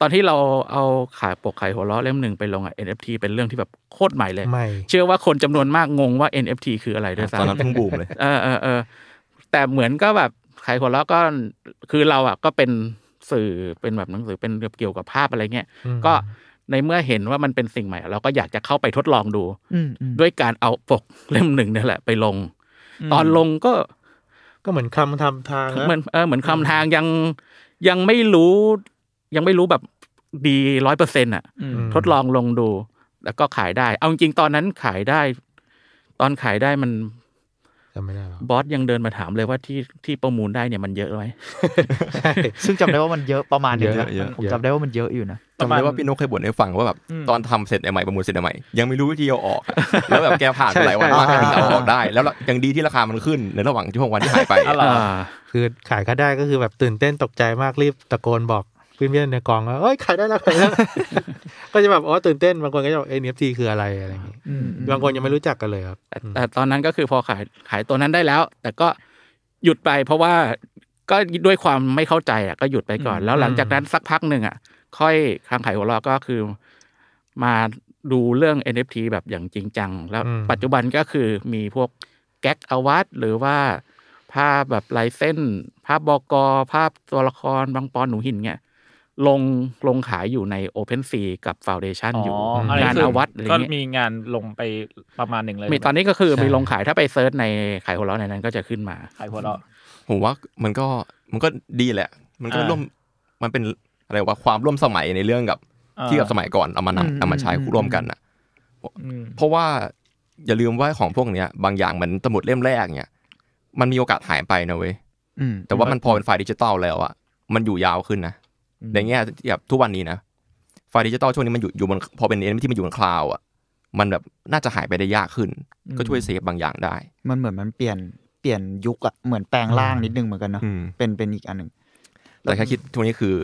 ตอนที่เราเอาขายปกขายหัวล้อเล่มหนึ่งไปลงอะ NFT เป็นเรื่องที่แบบโคตรใหม่เลยไม่เชื่อว่าคนจำนวนมากงงว่า NFT คืออะไรด้วยซ้ำตอนนั้นเพิ่งบูมเลยเออเออเออแต่เหมือนก็แบบขายหัวเราะก็คือเราอะก็เป็นสื่อเป็นแบบหนังสือเป็นเกี่ยวกับภาพอะไรเงี้ยอืมก็ ในเมื่อเห็นว่ามันเป็นสิ่งใหม่ เราก็อยากจะเข้าไปทดลองดูอืมอืมด้วยการเอาปกเล่มหนึ่งเนี่ยแหละ ไปลง ตอนลงก็ ก็เหมือนคำทำทางนะเหมือนเออเหมือนคำทางยังยังไม่รู้ ยังไม่รู้แบบดีร้อยเปอร์เซ็นต์อะอืมทดลองลงดู แล้วก็ขายได้ เอาจริงๆตอนนั้นขายได้ ตอนขายได้มัน จำไม่ได้หรอกบอสยังเดินมาถามเลยว่าที่ที่ประมูลได้เนี่ยมันเยอะไหมใช่ซึ่งจำได้ว่ามันเยอะประมาณหนึงเยนะอะเยอะผมจำได้ว่ามันเยอะอยู่นะจำได้ว่าพี่นกเคยบ่นให้ฟังว่าแบบตอนทำเสร็จใหม่ประมูลเสร็จใหม่ยังไม่รู้วิธีเอาออก แล้วแบบแกผ่านไปหลายวันมากใช่ถึงเอาใช่ออกได้ แล้วยังดีที่ราคามันขึ้นในระหว่างช่วงวันที่หายไปอ๋อเหรออ่าคือขายก็ได้ก็คือแบบตื่นเต้นตกใจมากรีบตะโกนบอก เพื่อนๆในกองว่าเอ้ยขายได้แล้วขายได้แล้วก็จะแบบอ๋อตื่นเต้นบางคนก็จะบอก NFT คืออะไรอะไรอย่างงี้บางคนยังไม่รู้จักกันเลยครับแต่แต่ตอนนั้นก็คือพอขายขายตัวนั้นได้แล้ว แต่ก็หยุดไปเพราะว่าก็ด้วยความไม่เข้าใจอะก็หยุดไปก่อน แล้วหลังจากนั้นสักพักหนึ่งอะ ค่อยทางขายหัวเราะก็คือ มาดูเรื่อง NFT แบบอย่างจริงจัง แล้วอืมปัจจุบันก็คือมีพวกแก๊กอวัตหรือว่าภาพแบบลายเส้น ภาพบกภาพตัวละครบางปอนหนูหินเนี่ย ลงลงขายอยู่ใน OpenSea กับ Foundation อยู่อันนี้งานคืออวัตอะไรก็เงี้ยมีงานลงไปประมาณหนึ่งเลยมีตอนนี้ก็คือใช่มีลงขายถ้าไปเซิร์ชในขายหัวเราะในนั้นก็จะขึ้นมาขายหัวเราะผมว่ามันก็มันก็ดีแหละ มันก็อ่าร่วมมันเป็นอะไรวะความร่วมสมัยในเรื่องกับอ่าที่กับสมัยก่อนเอามานำเอามาใช้ร่วมกันอะอืมเพราะว่าอย่าลืมว่าของพวกเนี้ย บางอย่างเหมือนสมุดเล่มแรกเนี่ย มันมีโอกาสหายไปนะเว้ยอืมแต่ว่ามันพอเป็นไฟล์ดิจิตอลแล้วอะมันอยู่ยาวขึ้นนะ ในแง่แบบทุกวันนี้นะไฟล์ดิจิตอลช่วงนี้มันอยู่อยู่บนพอเป็นเอ็นที่มันอยู่บนคลาวด์อะมันแบบน่าจะหายไปได้ยากขึ้น ก็ช่วยเซฟบางอย่างได้ มันเหมือนมันเปลี่ยนเปลี่ยนยุคอะเหมือนแปลงร่างนิดนึงเหมือนกันเนาะอืมเป็นเป็นอีกอันหนึ่งแต่แค่คิดทุกนี้คือ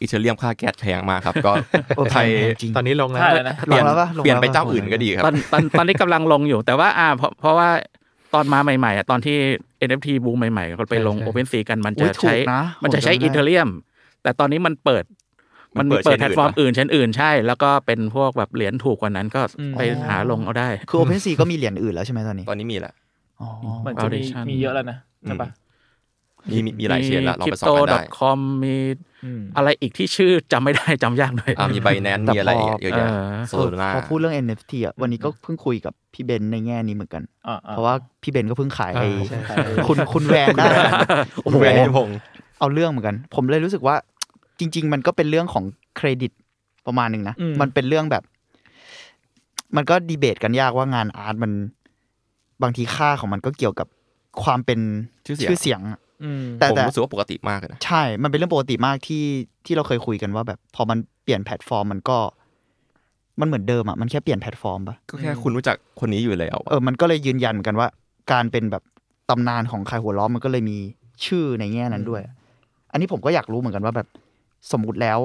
อีเทเรียมค่าแก๊สแพงมากครับ ก็โอ้ใครแพงจริงตอนนี้ลงแล้วใช่เลยนะเปลี่ยนลงแล้วปะลงแล้วปะเปลี่ยนไปเจ้าอื่นก็ดีครับตอนตอนตอนนี้กำลังลงอยู่ แต่ว่าอ่า เพราะเพราะว่าตอนมาใหม่ๆอะตอนที่ NFT บูมใหม่ๆก็ไปลงใช่ใช่ OpenSea กันมันอุ๊จะยถูกใช้นะมันจะใช้ผมจำได้อีเทเรียม แต่ตอนนี้มันเปิด มัมันนมีเปิดเปิดเชนแพลตฟอร์มอื่นอื่นชั้นอื่นใช่ แล้วก็เป็นพวกแบบเหรียญถูกกว่านั้นก็อืมไปหาลงเอาได้ คือ OpenSea ก็มีเหรียญอื่นแล้วใช่ไหมตอนนี้ ตอนนี้มีแหละอ๋อเหมือนจะมี Foundation มีเยอะแล้วนะใช่ปะมีมีมีหลายเชนละเราไปสอบโตกันได้คอมมีอืมอะไรอีกที่ชื่อจำไม่ได้จำยากหน่อยอ่ามีไบแนนแต่มีอะไรพออีกเยอะแยะเออโซลาพอพูดเรื่อง NFT อะวันนี้ก็เพิ่งคุยกับพี่เบนในแง่นี้เหมือนกันอ่าเพราะว่าพี่เบนก็เพิ่งขายไอ้อ่าใช่ใช่คุณคุณแวนได้คุณแวนนิพงศ์ เอาเรื่องเหมือนกัน ผมเลยรู้สึกว่า จริง ๆ มันก็เป็นเรื่องของเครดิตประมาณหนึ่งนะอืมมันเป็นเรื่องแบบ มันก็ดีเบตกันยากว่างานอาร์ตมันบางทีค่าของมันก็เกี่ยวกับความเป็นชื่อเสียงเสียงอะอืมแต่ผมแต่รู้สึกว่าปกติมากเลยนะใช่ มันเป็นเรื่องปกติมากที่ที่เราเคยคุยกันว่าแบบ พอมันเปลี่ยนแพลตฟอร์มมันก็ มันเหมือนเดิมอะมันแค่เปลี่ยนแพลตฟอร์มปะก็แค่คุณรู้จักคนนี้อยู่แล้วเออมันก็เลยยืนยันเหมือนกันว่า การเป็นแบบตำนานของขายหัวเราะมันก็เลยมีชื่อในแง่นั้นด้วย อันนี้ผมก็อยากรู้เหมือนกันว่าแบบสมมุติแล้ว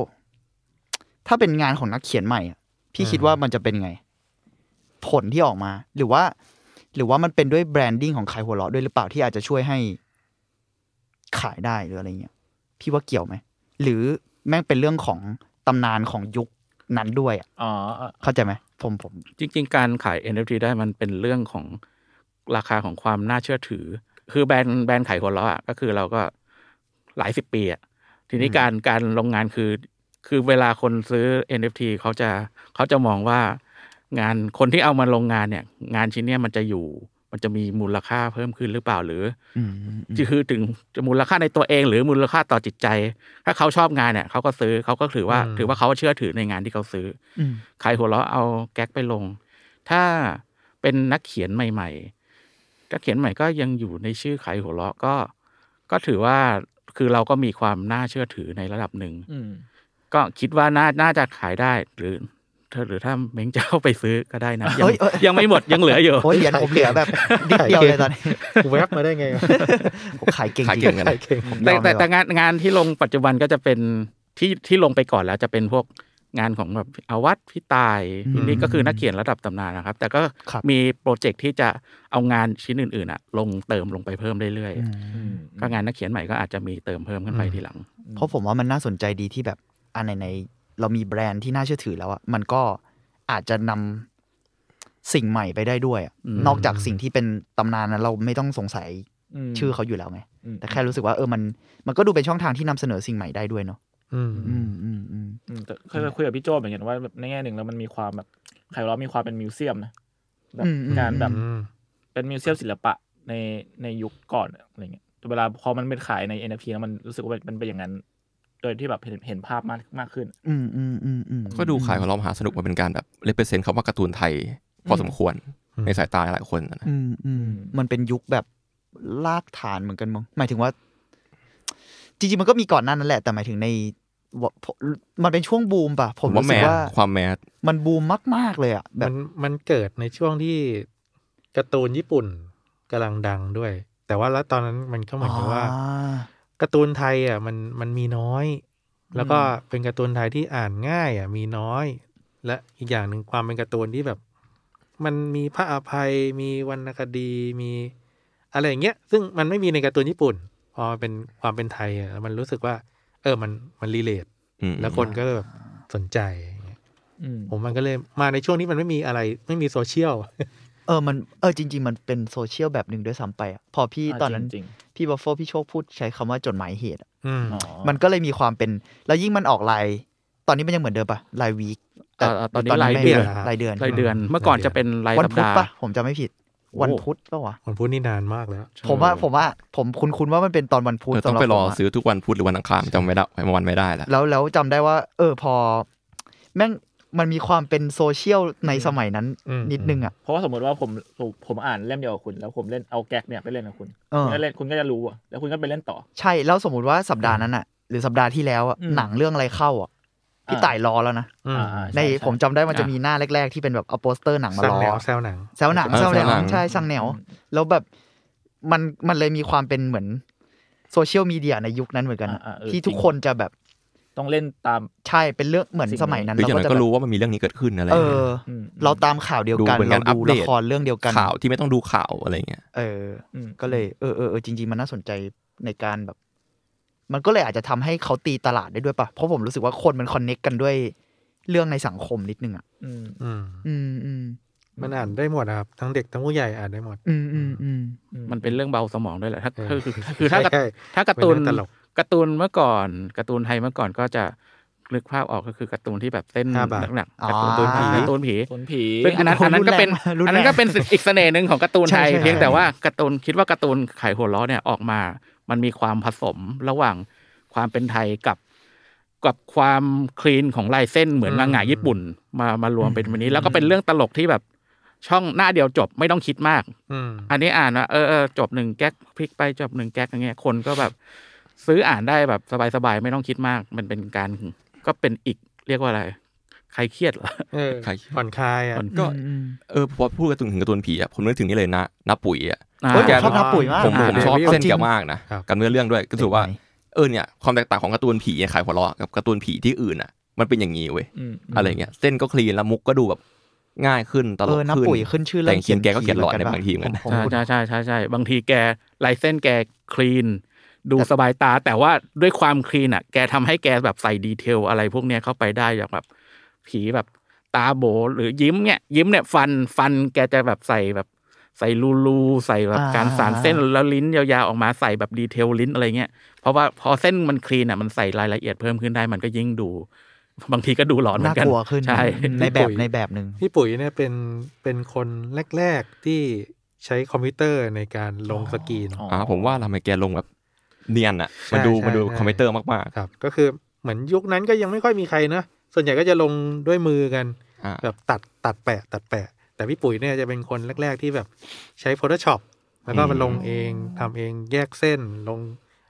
ถ้าเป็นงานของนักเขียนใหม่อะพี่คิดว่ามันจะเป็นไง ผลที่ออกมา หรือว่า หรือว่ามันเป็นด้วย branding ของขายหัวเราะด้วยหรือเปล่าที่อาจจะช่วยให้ขายได้หรืออะไรเงี้ยพี่ว่าเกี่ยวไหมหรือแม่งเป็นเรื่องของตำนานของยุคนั้นด้วยอะอ๋ออะเข้าใจไหมผมผม จริง ๆ การขาย NFT ได้มันเป็นเรื่องของราคาของความน่าเชื่อถือ คือแบรนด์แบรนด์ขายหัวเราะอะก็คือเราก็ หลายสิบปีอะทีนี้การการลงงานคือ คือเวลาคนซื้อ NFT เขาจะเขาจะมองว่างานคนที่เอามาลงงานเนี่ย งานชิ้นเนี้ยมันจะอยู่ มันจะมีมูลค่าเพิ่มขึ้นหรือเปล่าหรืออืมคือถึงจะมูลค่าในตัวเอง หรือมูลค่าต่อจิตใจ ถ้าเขาชอบงานเนี่ยเขาก็ซื้อเขาก็ถือว่าอืมถือว่าเขาเชื่อถือในงานที่เขาซื้ออืมขายหัวเราะเอาแก๊กไปลง ถ้าเป็นนักเขียนใหม่ ๆนักเขียนใหม่ก็ยังอยู่ในชื่อขายหัวเราะก็ ก็ถือว่า คือเราก็มีความน่าเชื่อถือในระดับหนึ่งอืมก็คิดว่าน่าน่าจะขายได้หรือถ้าหรือถ้าเม้งจะเข้าไปซื้อก็ได้นะ ยังเฮ้ยเอ้ยยังไม่หมดยังเหลืออยู่โอ้ยเหรียญผมเหลือแบบนิดเดียวเลยตอนนี้กูแวบมาได้ไงวะผมขายเก่งขายจริเก่งงกันใครเก่งผมแต่ยอมแต่เลยแต่ว่ะงานงานที่ลงปัจจุบันก็จะเป็นที่ที่ลงไปก่อนแล้วจะเป็นพวก งานของแบบอาวัตพี่ตายนี่ก็คือนักเขียนระดับตำนานนะครับ แต่ก็ครับมีโปรเจกต์ที่จะเอางานชิ้นอื่นๆอะลงเติมลงไปเพิ่มเรื่อยอืมอืมๆก็งานนักเขียนใหม่ก็อาจจะมีเติมเพิ่มขึ้นไปทีหลัง เพราะผมว่ามันน่าสนใจดีที่แบบอันไหนๆเรามีแบรนด์ที่น่าเชื่อถือแล้วอะมันก็อาจจะนำสิ่งใหม่ไปได้ด้วยอะอืมนอกจากสิ่งที่เป็นตำนานนั้นเราไม่ต้องสงสัยมชื่อเขาอยู่แล้วไงอืมแต่แค่รู้สึกว่าเออมันมันก็ดูเป็นช่องทางที่นำเสนอสิ่งใหม่ได้ด้วยเนาะ อืมอืมอืมอืมอืมแต่เคยคุยกับพี่โจเหมือนกันว่าแบบในแง่หนึ่งแล้วมันมีความแบบไคเรามีความเป็นมิวเซียมนะแบบอืมอืมงานแบบอืมเป็นมิวเซียมศิลปะในในยุคก่อนอะไรเงี้ยแต่เวลาพอมันเป็นขายใน NFT แล้วมันรู้สึกว่ามันเป็นอย่างนั้น โดยที่แบบเห็นเห็นภาพมากมากขึ้น อืมอืมอืมอืมก็ดูขายของเรามหาสนุกมาเป็นการแบบเลเปเซนต์คำว่าการ์ตูนไทย พอสมควรอืมในสายตาหลายคนนะอืมอืมมันเป็นยุคแบบลากฐานเหมือนกันมั้งหมายถึงว่า จริงๆมันก็มีก่อนหน้านั้นแหละ แต่หมายถึงในว มันเป็นช่วงบูมป่ะผผมมว่ารู้แมสึกสว่าความแมสมันบูมมาก ๆ เลยอะแบมับนมันเกิดในช่วงที่การ์ตูนญี่ปุ่นกำลังดังด้วย แต่ว่าแล้วตอนนั้นมันก็เหมือนกับว่าอ่าการ์ตูนไทยอะมันมันมีน้อย แล้วก็เป็นการ์ตูนไทยที่อ่านง่าย อะ มีน้อย และอีกอย่างหนึ่งความเป็นการ์ตูนที่แบบ มันมีพระอภัยมีวรรณคดีมีอะไรอย่างเงี้ย ซึ่งมันไม่มีในการ์ตูนญี่ปุ่น พอเป็นความเป็นไทยอะมันรู้สึกว่า เออมันมัน relate อืมแล้วคนก็แบบสนใจอย่างเงี้ยอืมผมมันก็เลยมาในช่วงที่มันไม่มีอะไรไม่มีโซเชียลเออมันเออจริง ๆ มันเป็นโซเชียลแบบหนึ่งด้วยซ้ำไปอะพอพี่ตอนนั้นจริงพี่บัฟโฟ่พี่โชคพูดใช้คำว่าจดหมายเหตุอะอืมๆอ๋อมันก็เลยมีความเป็น แล้วยิ่งมันออกรายตอนนี้มันยังเหมือนเดิมปะราย week เอ่อตอนนี้รายไม่เดือนรายเดือนรายเดือน เมื่อก่อนจะเป็นรายวันสัปพุธดาห์ปะผมจะไม่ผิดโอ้ วันพุธปะวะวันพุธนี่นานมากแล้ว ผมว่าผมว่าผมคุ้นคุ้นๆว่ามันเป็นตอนวันพุธเออต้องสำหบไปรอผมะซื้อทุกวันพุธหรือวันอังคารจำไม่ได้วันไม่ได้แล้วแล้วแล้วจำได้ว่า เออพอ แม่งมันมีความเป็นโซเชียลในสมัยนั้นอืมนิดนึงอะเพราะว่าสมมติว่าผมผมผมอ่านเล่มเดียวกับคุณ แล้วผมเล่นเอาแก๊กเนี่ยไปเล่นกับคุณเออคุณก็เล่นคุณก็จะรู้อะแล้วคุณก็ไปเล่นต่อ ใช่แล้วสมมติว่าสัปดาห์นั้นอะ หรือสัปดาห์ที่แล้วอะอืมหนังเรื่องอะไรเข้าอะ พี่อ่าต่ายรอแล้วนะอืมอ่าๆในช่ช่ผมจำได้มันจะมีหน้าแรก ๆ ที่เป็นแบบเอาโปสเตอร์หนังมาสร้างล้อแนวแซวหนังแซวหนังเออแซวหนัแซวหนังงใช่ช่างแนวแล้วแบบมันมันเลยมีความเป็นเหมือนโซเชียลมีเดียในยุคนั้นเหมือนกันอะอ่าๆเออที่จริงทุกคนจะแบบต้องเล่นตามใช่เป็นเรื่องเหมือนสิ่งสมัยนั้นหรืออย่างเรานั้นจะก็แบบรู้ว่ามันมีเรื่องนี้เกิดขึ้นอะไรเอเงี้ยอมเราตามข่าวเดียวกันดูเป็นเราการอัปดูเดละตครเรื่องเดียวกันข่าวที่ไม่ต้องดูข่าวอะไรเงี้ยเอออืมก็เลยเออเออเออจริง ๆ มันน่าสนใจในการแบบ มันก็เลยอาจจะทำให้เขาตีตลาดได้ด้วยปะเพราะผมรู้สึกว่าคนมันคอนเน็กกันด้วยเรื่องในสังคมนิดนึงอะ อืม อืมอืมอืมมันอ่านได้หมดนะครับ ทั้งเด็กทั้งผู้ใหญ่อ่านได้หมด อืมอืมอืมมันเป็นเรื่องเบาสมองด้วยแหละถ้าเออคือคือคือถ้าใช่ถ้าการ์ตูนเป็นเรื่องตลกการ์ตูนเมื่อก่อนการ์ตูนไทยเมื่อก่อนก็จะนึกภาพออกก็คือการ์ตูนที่แบบเล่มห้าบาทหนักๆอ๋อการ์ตูนผีการ์ตูนผีคนผีซึ่งอันนั้นอันนั้นก็เป็นรุนแรงอันนั้นก็เป็นอีกเสน่ห์หนึ่งของการ์ตูนไทยใช่ใช่เพียงแต่ว่าการ์ตูนคิดว่าการ์ตูนขายหัวเราะเนี่ยออกมา มันมีความผสมระหว่างความเป็นไทยกับกับความคลีนของลายเส้นเหมือนมังงะญี่ปุ่น มามารวมเป็นวันนี้ แล้วก็เป็นเรื่องตลกที่แบบช่องหน้าเดียวจบไม่ต้องคิดมากอืมอันนี้อ่านว่าเออเออจบหนึ่งแก๊กพลิกไปจบหนึ่งแก๊กอย่างเงี้ยคนก็แบบ ซื้ออ่านได้แบบสบายๆไม่ต้องคิดมาก มันเป็นการก็เป็นอีกเรียกว่าอะไร ใครเครียดเหรอเออใครผ่อนคลายอะผ่อนก็อืมเออพอพูดการ์ตูนถึงการ์ตูนผีอะผมนึกถึงนี่เลยนะน้าปุ๋ยอะอ่าเฮ้ยผมแกชอบน้าปุ๋ยมากผมผมอ่าชอบเดี๋ยวเส้นจริงแกมากนะครับกับเนื้อเรื่องด้วยก็รู้สึกว่าเป็นไงเออเนี่ยความแตกต่างของการ์ตูนผีขายหัวเราะกับการ์ตูนผีที่อื่นอะ มันเป็นอย่างนี้เว้ยอืมอะไรเงี้ยเส้นก็คลีนแล้วมุกก็ดูแบบง่ายขึ้นตลเอกอน้าขึ้นปุ๋ยขึ้นชื่อแต่เขียนแกก็เขียนหลอดในผีบางทีเหมือนกันนะผมใช่ผมใช่ใช่ใช่ใช่บางทีแกลายเส้นแกคลีน ดูสบายตาแต่ว่าด้วยความคลีนอะ แกทำให้แกแบบใส่ดีเทลอะไรพวกเนี้ยเข้าไปได้อย่างแบบ ผีแบบตาโบหรือยิ้มเนี่ยยิ้มเนี่ยฟันฟันแกจะแบบใส่แบบใส่รูรูใส่แบบการสานเส้นแล้วลิ้นยาวๆออกมาใส่แบบ detail ลิ้นอะไรเงี้ยเพราะว่าพอเส้นมัน clean อะมันใส่รายละเอียดเพิ่มขึ้นได้มันก็ยิ่งดู บางทีก็ดูหลอนเหมือน่านกันน่ากลัวขึ้นใช่ในแบบในแบบหนึ่งพี่ปุ๋ยเนี่ยเป็นเป็นคนแรกๆที่ใช้คอมพิวเตอร์ในการลงสกรีอ๋ออ่าผมว่าทำไมแกลงแบบเนียนอะมันดูใช่มันดูใช่คอมพิวเตอร์มากครับ ก็คือเหมือนยุคนั้นก็ยังไม่ค่อยมีใครนะ ส่วนใหญ่ก็จะลงด้วยมือกันๆอ่าแบบตัดตัดแปะ ตัดแปะ แต่พี่ปุ๋ยเนี่ยจะเป็นคนแรก ๆที่แบบใช้ Photoshop แล้วก็มาลงเองทำเองแยกเส้นลง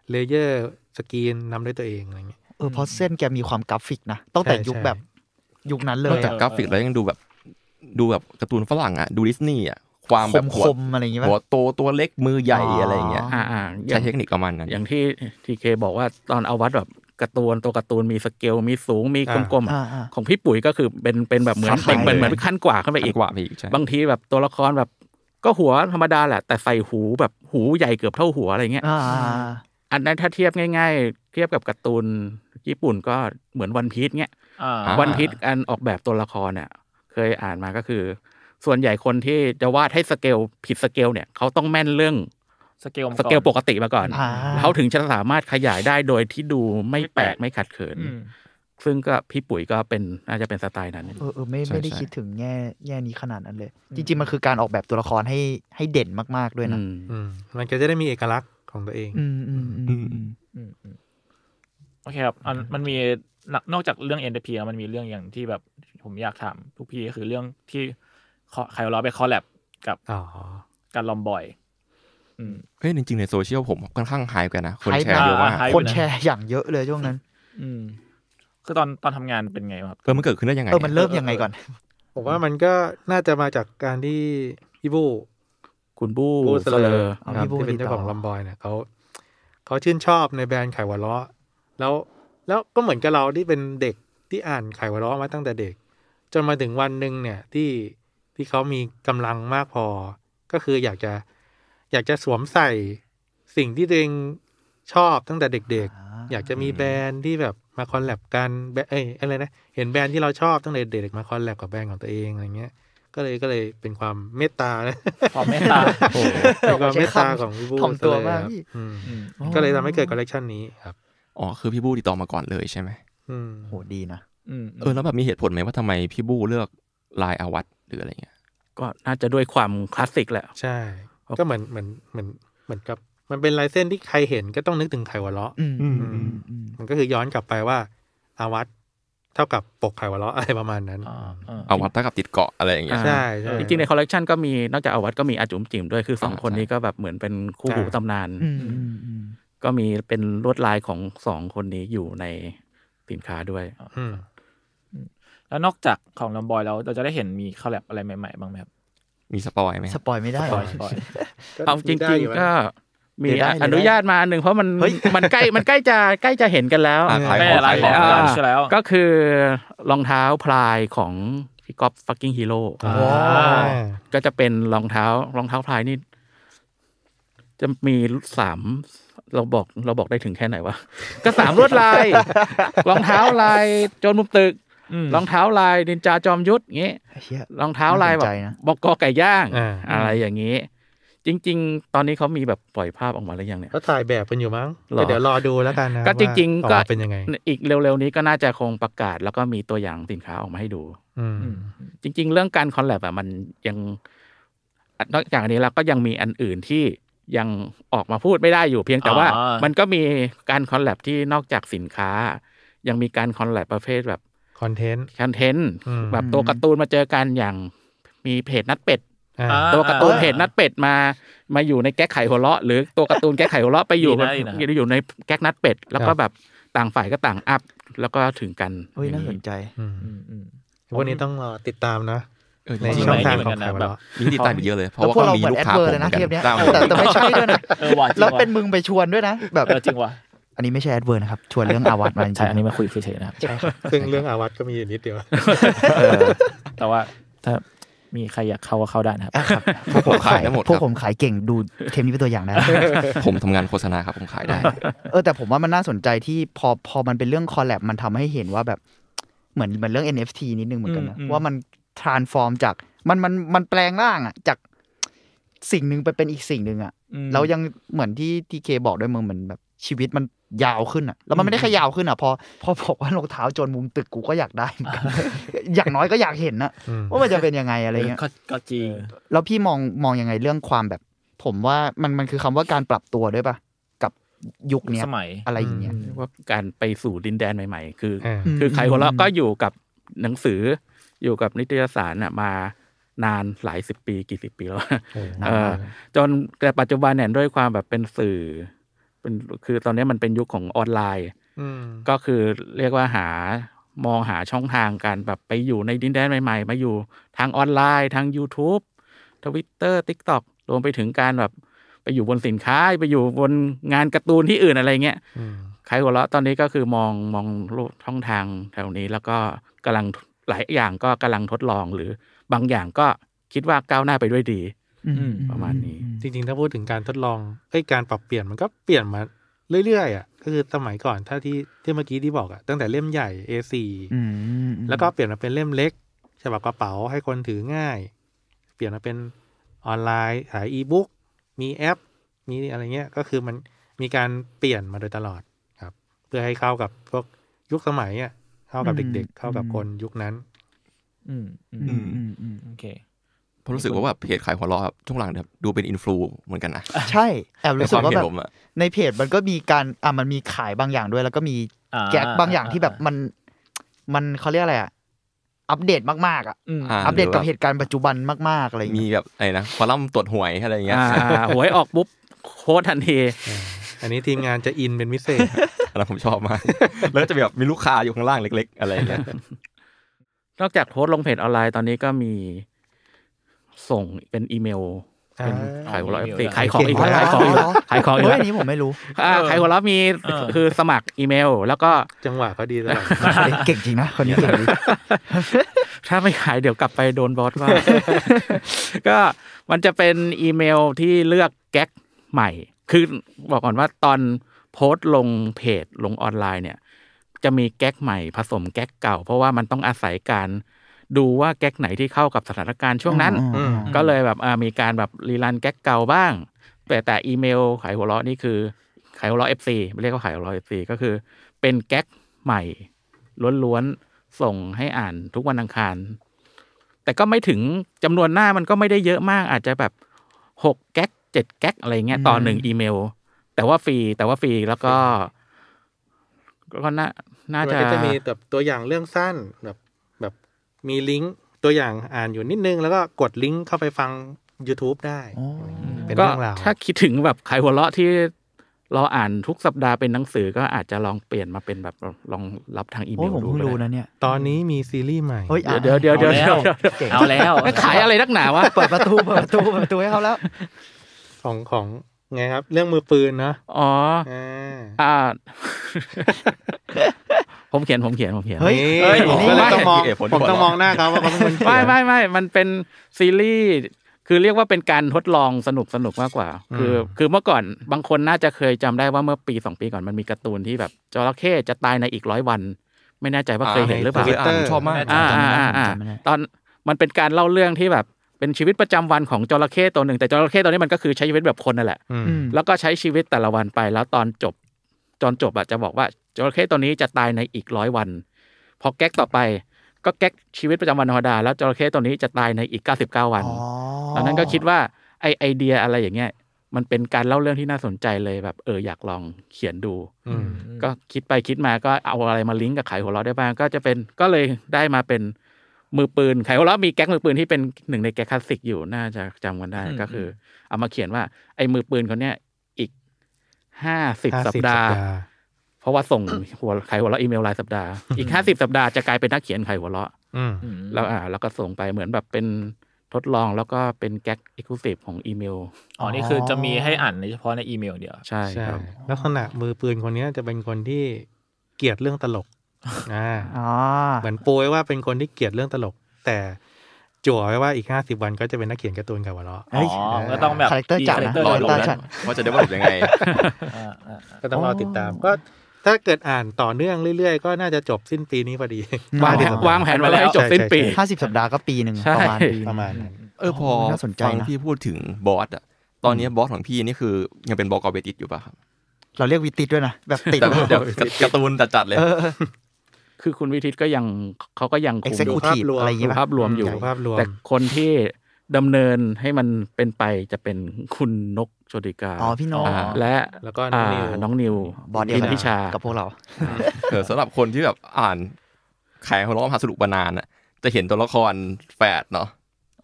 เลเยอร์สกรีนนำด้วยตัวเองอะไรเงี้ยเออเพราะเส้นแกมีความกราฟิกนะตั้งแต่ใช่ยุคใช่แบบยุคนั้นเลนอกยจากอะกราฟิกแล้วยังดูแบบ ดูแบบการ์ตูนฝรั่งอะดูดิสนีย์อะความคแบบมหัวคมๆอะไรอย่างเงี้ยหัวป่ะโตตัวเล็กมือใหญ่อ๋อออะไรอย่างเงี้ยอ่าอ่าอใช้ย่างเทคนิคประมาณนั้นอย่างที่ทีเคบอกว่าตอนเอาวัดแบบการ์ตูนตัวการ์ตูนมีสเกลมีสูงมีอ่ากลมๆอ่าอะอ่าของพี่ปุ๋ยก็คือเป็นเป็นแบบเหมือนขั้นเป็นเหมือนไปเหมือนขั้นกว่าขึ้นไปอีอีกกกว่าไปอีกใช่บางทีแบบตัวละครแบบก็หัวธรรมดาแหละ แต่ใส่หูแบบหูใหญ่เกือบเท่าหัวอะไรเงี้ยอ่าอ่าอ่าอันนั้นถ้าเทียบง่าย ๆ เทียบกับการ์ตูนญี่ปุ่นก็เหมือน One Piece เงี้ยอ่าอ่า One Piece อันออกแบบตัวละครเนี่ย เคยอ่านมาก็คือ ส่วนใหญ่คนที่จะวาดให้สเกลผิดสเกลเนี่ยเขาต้องแม่นเรื่อง สเกลมาสอนเกลปกติมาก่อนอ่าเขาถึงจะสามารถขยายได้โดยที่ดูไม่แปลกไม่ขัดเขินอืมซึ่งก็พี่ปุ๋ยก็เป็นน่าจะเป็นสไตล์นั้น เออเออไม่ใช่ไม่ได้ใช่คิดถึงแง่แง่นี้ขนาดนั้นเลย จริง ๆ มันคือการออกแบบตัวละครให้ให้เด่นมาก ๆ ด้วยนะอืมอืมมันก็จะได้มีเอกลักษณ์ของตัวเองอืมอืมอืมอืมอืมอืมโอเคครับอันมันมีนนอกจากเรื่อง NDP อะมันมีเรื่องอย่างที่แบบผมอยากถามทุกพี่ก็คือเรื่องที่ใครล้อไปคอลแลบกับอ๋อการลอมบอยอืม เฮ้ยจริงๆในโซเชียลผมค่อนข้างไฮกันนะ คนไฮแชร์เยอะมากอ่าคนแชร์อย่างเยอะเลยช่วงนั้น อืมคือตอนตอนทำงานเป็นไงครับเออมันเกิดขึ้นได้ยังไงเออมันเริ่มยังไงก่อน ผมว่ามันก็น่าจะมาจากการที่พี่บูคุณบู้บูเสลอเอาครับพี่บูที่เป็นติดต่อเจ้าของลอมบอยเนี่ยเขาเขาชื่นชอบในแบรนด์ไข่หัวเราะแล้วแล้วก็เหมือนกับเราที่เป็นเด็กที่อ่านไข่หัวเราะมาตั้งแต่เด็ก จนมาถึงวันหนึ่งเนี่ยที่ที่เขามีกำลังมากพอ ก็คืออยากจะ อยากจะสวมใส่สิ่งที่ตัวเองชอบตั้งแต่เด็กๆ อยากจะมีแบรนด์ที่แบบมา collab กันแบรนด์เอ้ยอะไรนะ เห็นแบรนด์ที่เราชอบตั้งแต่เด็กๆมา collab กับแบรนด์ของตัวเองอะไรเงี้ย ก็เลยก็เลยเป็นความเมตตานะความเมตตาโอ้โหเป็นความเมตตาของพี่บูถ่อมตัวซะเลยมากครับพี่อืมอืมก็เลยทำให้เกิดคอลเลกชันนี้ครับ อ๋อ คือพี่บู้ติดต่อมาก่อนเลยใช่ไหมอืมโหดีนะอืมเออแล้วแบบมีเหตุผลไหมว่าทำไมพี่บู้เลือกลายอาวัตหรืออะไรเงี้ย ก็น่าจะด้วยความคลาสสิกแหละ ใช่ ก็เหมือนเหมือนเหมือนเหมือนกับ มันเป็นลายเส้นที่ใครเห็นก็ต้องนึกถึงขายหัวเราะอืมอืมอือืมมอืมมันก็คือย้อนกลับไปว่า อาวัตเท่ากับปกขายหัวเราะอะไรประมาณนั้นอ่าอ่าอาวัตเท่ากับติดเกาะอะไรอย่างเงี้ยใช่ใช่จริงๆในคอลเลกชันก็มีนอกจากอาวัตก็มีอาจุ๋มจิ๋มด้วยคือสองอ่าคนใช่นี้ก็แบบเหมือนเป็นคู่หูใช่ตำนานอืมอืมอืมก็มีเป็นลวดลายของสองคนนี้อยู่ในสินค้าด้วยอืมแล้วนอกจากของ Rompboy แล้วเราจะได้เห็นมี collab อะไรใหม่ๆบ้างไหมครับ มี spoil ไหมสปอยไม่ได้ spoil spoil เอาจได้ริงอยู่ๆนะก็มีเดี๋ยวได้เดี๋ยวได้อนุญาตมาอันหนึ่งเพราะมันเฮ้ยมันใกล้มันใกล้จะใกล้จะเห็นกันแล้วอะขายไม่ของอะไรขายของแล้วอ่าใช่แล้ว ก็คือรองเท้าพลายของพี่กอล์ฟ Fucking Hero ว้าวก็จะเป็นรองเท้ารองเท้าพลายนี่ จะมีสามเราบอกเราบอกได้ถึงแค่ไหนวะ ก็สามลวดลาย รองเท้าลายโจรมุมตึกอืม รองเท้าลายนินจาจอมยุทธเงี้ยเชี่ยรองเท้าลายแบน่าสบนใจนะบอกกอไก่ย่างอ่าอะไรอย่างนี้ จริง ๆ ตอนนี้เขามีแบบปล่อยภาพออกมาหรือยังเนี่ยก็ถ่ายแบบกันอยู่มั้งหรอแต่เดี๋ยวรอดูแล้วกันนะก็จริงๆว่าก็ออกมาเป็นยังไง อีกเร็วๆนี้ก็น่าจะคงประกาศ แล้วก็มีตัวอย่างสินค้าออกมาให้ดู อืมจริง ๆ เรื่องการคอลแลบอะมันยังนอกจากอันนี้แล้วก็ยังมีอันอื่นที่ยังออกมาพูดไม่ได้อยู่เพียงแต่ว่าอ๋อมันก็มีการ collab ที่นอกจากสินค้า ยังมีการ collab ประเภทแบบ คอนเทนต์คอนเทนต์อืมแบบตัวการ์ตูนมาเจอกันอย่างมีเพจนัดเป็ดอ่าอ่าตัวการ์ตูนเพจนัดเป็ดมามาอยู่ในแก๊กขายหัวเราะ หรือตัวการ์ตูนแก๊กขายหัวเราะไปอยู่ดีนะดีนะอยู่ในแก๊กนัดเป็ด แล้วก็ครับแบบต่างฝ่ายก็ต่างอัพแล้วก็ถึงกันเฮ้ยน่าสนใจอืมอืมอืมวันนี้ต้องรอติดตามนะเออในจริงช่องๆทางเหมืขออนงกันใครนะวะแบบเนาะมีที่ตามไปเยอะเลย เพแล้วราะพวกว่าเรามีเหมือนลูกแอดค้าเวอผร์มเลยนะหมือเทปเนี้ยได้มาแต่แต่ไม่ใช่ด้วยนะเออว่ะจริงแล้วว่ะเป็นมึงไปชวนด้วยนะ แบบเออจริงว่ะ อันนี้ไม่ใช่แอดเวอร์นะครับ ชวนเรื่องอาวัตมาจริงๆใช่อันนี้มาคุยเฉยๆนะครับใช่ครับซึ่งเรื่องอาวัตก็มีอยู่นิดเดียวเออแต่ว่าถ้ามีใครอยากเข้าก็เข้าได้นะครับอะครับพวกผมขายพวกผมขายเก่งดูเทปนี้เป็นตัวอย่างได้ผมทำงานโฆษณาครับผมขายได้ เออแต่ผมว่ามันน่าสนใจที่พอพอมันเป็นเรื่องคอลแลบมันทำให้เห็นว่าแบบเหมือนเหมือนเรื่อง NFT นิดนึงเหมือนกันนะอืมอืมว่ามัน transform จากมันมันมันแปลงร่างอะจากสิ่งหนึ่งไปเป็นอีกสิ่งหนึ่งอะอืมแล้วยังเหมือนที่ทีเคบอกด้วยมึงเหมือนแบบ ชีวิตมันยาวขึ้นอะแล้วมันไม่ได้แค่ยาวขึ้นอะพอพอบอกว่ารองเท้าโจนมุมตึกกูก็อยากได้เหมือนกันอย่างน้อยก็อยากเห็นนะอืมว่ามันจะเป็นยังไงอะไรเงี้ยก็ก็จริงแล้วพี่มองมองยังไงเรื่องความแบบ ผมว่ามันมันคือคำว่าการปรับตัวด้วยปะกับยุคเนี้ยสมัยอะไรอย่างเงี้ยว่าการไปสู่ดินแดนใหม่ ๆ คือออ่าคือไขหัวเราะก็อยู่กับหนังสืออยู่กับนิตยสารน่ะมานานหลายสิบปีกี่สิบปีแล้วโอ้เออจนแต่ปัจจุบันเนี่ยด้วยความแบบเป็นสื่อ เป็นคือตอนนี้มันเป็นยุคของออนไลน์อืมก็คือเรียกว่าหามองหาช่องทางการแบบไปอยู่ในดินแดนใหม่ๆ มาอยู่ทางออนไลน์ทาง YouTube Twitter TikTok รวมไปถึงการแบบไปอยู่บนสินค้าไปอยู่บนงานการ์ตูนที่อื่นอะไรเงี้ยอืมใครหัวเราะตอนนี้ก็คือมองมองโลกช่องทางแถวนี้ แล้วก็กำลังหลายอย่างก็กำลังทดลองหรือบางอย่างก็คิดว่าก้าวหน้าไปด้วยดีอืม ประมาณนี้ จริงๆ ถ้าพูดถึงการทดลองเอ้ยการปรับเปลี่ยนมันก็เปลี่ยนมาเรื่อยๆอะก็คือสมัยก่อนถ้าที่ที่เมื่อกี้ที่บอกอะตั้งแต่เล่มใหญ่ A4 อืมแล้วก็เปลี่ยนมาเป็นเล่มเล็กฉบับกระเป๋าให้คนถือง่าย เปลี่ยนมาเป็นออนไลน์ขายอีบุ๊กมีแอป มีอะไรเงี้ยก็คือมันมีการเปลี่ยนมาโดยตลอดครับ เพื่อให้เข้ากับพวกยุคสมัยอะเข้ากับเด็ก ๆ เข้ากับคนยุคนั้น อืมอืมอืมอืมอืมโอเค ผมรู้สึกว่าแบบเพจขายหัวเราะครับช่วงหลังแบบดูเป็นอินฟลูเหมือนกันนะใช่แอบในรู้คสึกวามว่าเห็นแบบผมอะในเพจมันก็มีการอะมันมีขายบางอย่างด้วย แล้วก็มีอ่าแก๊กบางอย่างที่แบบมัน มันเขาเรียกอะไรอะอัปเดตมากๆอะอืมอ่าอัปเดตกับหรือว่าตุการณ์ปัจจุบันมากๆอะไรอย่างมีเงี้ยแบบอะไรนะคอลัมน์ตรวจหวยอะไรอย่างเงี้ยอ่าหวยออกปุ๊บ quote ทันทีอันนี้ทีมงานจะอินเป็นพิเศษอันนั้นผมชอบมากแล้วก็จะมีแบบมีลูกค้าอยู่ข้างล่างเล็ก ๆ อะไรอย่างเงี้ยนอกจากโพสต์ลงเพจออนไลน์ตอนนี้ก็มี ส่งเป็นอีเมลเป็นอ่าขายหัวเราะอีเมลเอฟขายของอีกเก่งขายของอีกเหรอขายของอีกเฮ้ยแล้วอันนี้ผมไม่รู้อ่าขายหัวเราะมีเออคือสมัครอีเมล แล้วก็จังหวะเขาดีตลอดเก่งจริงนะคนนี้เก่งจริงถ้าไม่ขายเดี๋ยวกลับไปโดนบอสว่าก็มันจะเป็นอีเมลที่เลือกแก๊กใหม่ คือบอกก่อนว่าตอนโพสต์ลงเพจลงออนไลน์เนี่ย จะมีแก๊กใหม่ผสมแก๊กเก่า เพราะว่ามันต้องอาศัยการ ดูว่าแก๊กไหนที่เข้ากับสถานการณ์ช่วงนั้นอืมก็เลยแบบอ่ามีการแบบรีรันแก๊กเก่าบ้าง แต่แต่อีเมลขายหัวเราะนี่คือขายหัวเราะ FC ไม่เรียกว่าขายหัวเราะ FC ก็คือ เป็นแก๊กใหม่ล้วนๆส่งให้อ่านทุกวันอังคาร แต่ก็ไม่ถึงจำนวนหน้ามันก็ไม่ได้เยอะมาก อาจจะแบบหกแก๊กเจ็ดแก๊กอะไรเงี้ยต่อหนึ่งอีเมล แต่ว่าฟรีแต่ว่าฟรีแล้วก็ก็น่าน่ามันจะก็จะมีแบบตัวอย่างเรื่องสั้นแบบแบบ มีลิงก์ตัวอย่างอ่านอยู่นิดนึง แล้วก็กดลิงก์เข้าไปฟัง YouTube ได้ เป็นก็เรื่องราวถ้าคิดถึงแบบขายหัวเราะที่เราอ่านทุกสัปดาห์เป็นหนังสือก็อาจจะลองเปลี่ยนมาเป็นแบบลองรับทางอีเมโอ้ยลผมดูเพิ่งก็รู้ได้นะเนี่ย ตอนนี้มีซีรีส์ใหม่เฮ้ยอะเดี๋ยวเดี๋ยวเดี๋ยวเดี๋ยวเก่งเอาแล้ว ขายอะไรนักหนาวะ เปิดประตูเปิดประตูเปิดประตูให้เขาแล้ว ของของ ไงครับ เรื่องมือปืนเนาะอ๋ออ่าอ่าผมเขียนผมเขียนผมเขียนเฮ้ยเฮ้ยผมนี่ก็เลยต้องมองเหตุผลผมต้องมองหน้าเขาว่าเขาเป็นคนเขียนไม่ไม่ไม่มันเป็นซีรีส์คือเรียกว่าเป็นการทดลองสนุกสนุกมากกว่า คือคือเมื่อก่อนบางคนน่าจะเคยจำได้ว่าเมื่อปีสองปีก่อนมันมีการ์ตูนที่แบบจระเข้จะตายในอีกร้อยวัน ไม่แน่ใจว่าเคยเห็นหรือเปล่าเคยอ่านชอบมากอ่าอ่าอ่าอ่าจำไม่ได้ตอนมันเป็นการเล่าเรื่องที่แบบ เป็นชีวิตประจำวันของจระเข้ตัวหนึ่ง แต่จระเข้ตัวนี้มันก็คือใช้ชีวิตแบบคนนั่นแหละอืมอืมแล้วก็ใช้ชีวิตแต่ละวันไป แล้วตอนจบตอนจบอะจะบอกว่าจระเข้ตัวนี้จะตายในอีกร้อยวันพอแก๊กต่อไปก็แก๊กชีวิตประจำวันธรรมดาแล้วจระเข้ตัวนี้จะตายในอีก 99 วันอ๋อตอนนั้นก็คิดว่าไอไอเดียอะไรอย่างเงี้ยมันเป็นการเล่าเรื่องที่น่าสนใจเลยแบบ เอออยากลองเขียนดูอืมก็คิดไปคิดมาก็เอาอะไรมาลิงก์กับไขหัวเราะได้บ้างก็จะเป็นก็เลยได้มาเป็น มือปืนไขหัวเราะมีแก๊กมือปืนที่เป็นหนึ่งในแก๊กคลาสสิกอยู่น่าจะจำกันได้อืมก็คือ เอามาเขียนว่าไอ้มือปืนคนเนี้ยอีกห้าสิบสัปดาห์ห้าสิบสัปดาห์ เพราะว่าส่งหัวไขหัวเราะอีเมลรายสัปดาห์อีกห้าสิบสัปดาห์จะกลายเป็นนักเขียนขายหัวเราะอืมแล้วอ่า แล้วก็ส่งไปเหมือนแบบเป็นทดลองแล้วก็เป็นแก๊ก exclusive ของอีเมล อ๋อ นี่คือจะมีให้อ่านในเฉพาะในอีเมลเดียว ใช่ใช่ครับลักษณะมือปืนคนเนี้ยจะเป็นคนที่เกลียดเรื่องตลก อ่าอ๋อเหมือนโปรยว่าเป็นคนที่เกลียดเรื่องตลก แต่จั่วไว้ว่าอีกห้าสิบวันก็จะเป็นนักเขียนการ์ตูนกับวะเลาะเฮ้ยอ๋อก็ต้องแบบคาแรคเตอร์จัดนะคาแรคเตอร์รอโดดูดลงนะนะว่าจะได้ว่ายังไงอ่าอ่าก็ต้องรอติดตามก็ถ้าเกิดอ่านต่อเนื่องเรื่อยๆ ก็น่าจะจบสิ้นปีนี้พอดี วางแผนวางแผนไว้แล้วให้จบสิ้นปีห้าสิบสัปดาห์ก็ปีหนึ่งใช่ประมาณปีหนึ่งประมาณนั้นเออพอน่าสนใจฟังนะพี่พูดถึงบอสอะตอนนี้บอสของพี่นี่คือยังเป็นบอกอเบติดอยู่ป่ะครับเราเรียกวิติดด้วยนะแบบติดแต่เดี๋ยวการ์ตูนจัดๆเลยเออ คือคุณวิทิตก็ยังเขาก็ยังคุม executive อะไรอย่างงี้ป่ะภาพรวมอยู่ภาพรวมแต่คนที่ดำเนินให้มันเป็นไปจะเป็นคุณนกโชติกาอ๋อพี่โนอ๋อและแล้วก็น้องนิวาน้องนิวบอสเดียวกันพิชากับพวกเราเออสำหรับคนที่แบบอ่านแขกของร้องมหาสนุกมานานอะจะเห็นตัวละครแฝดเนาะ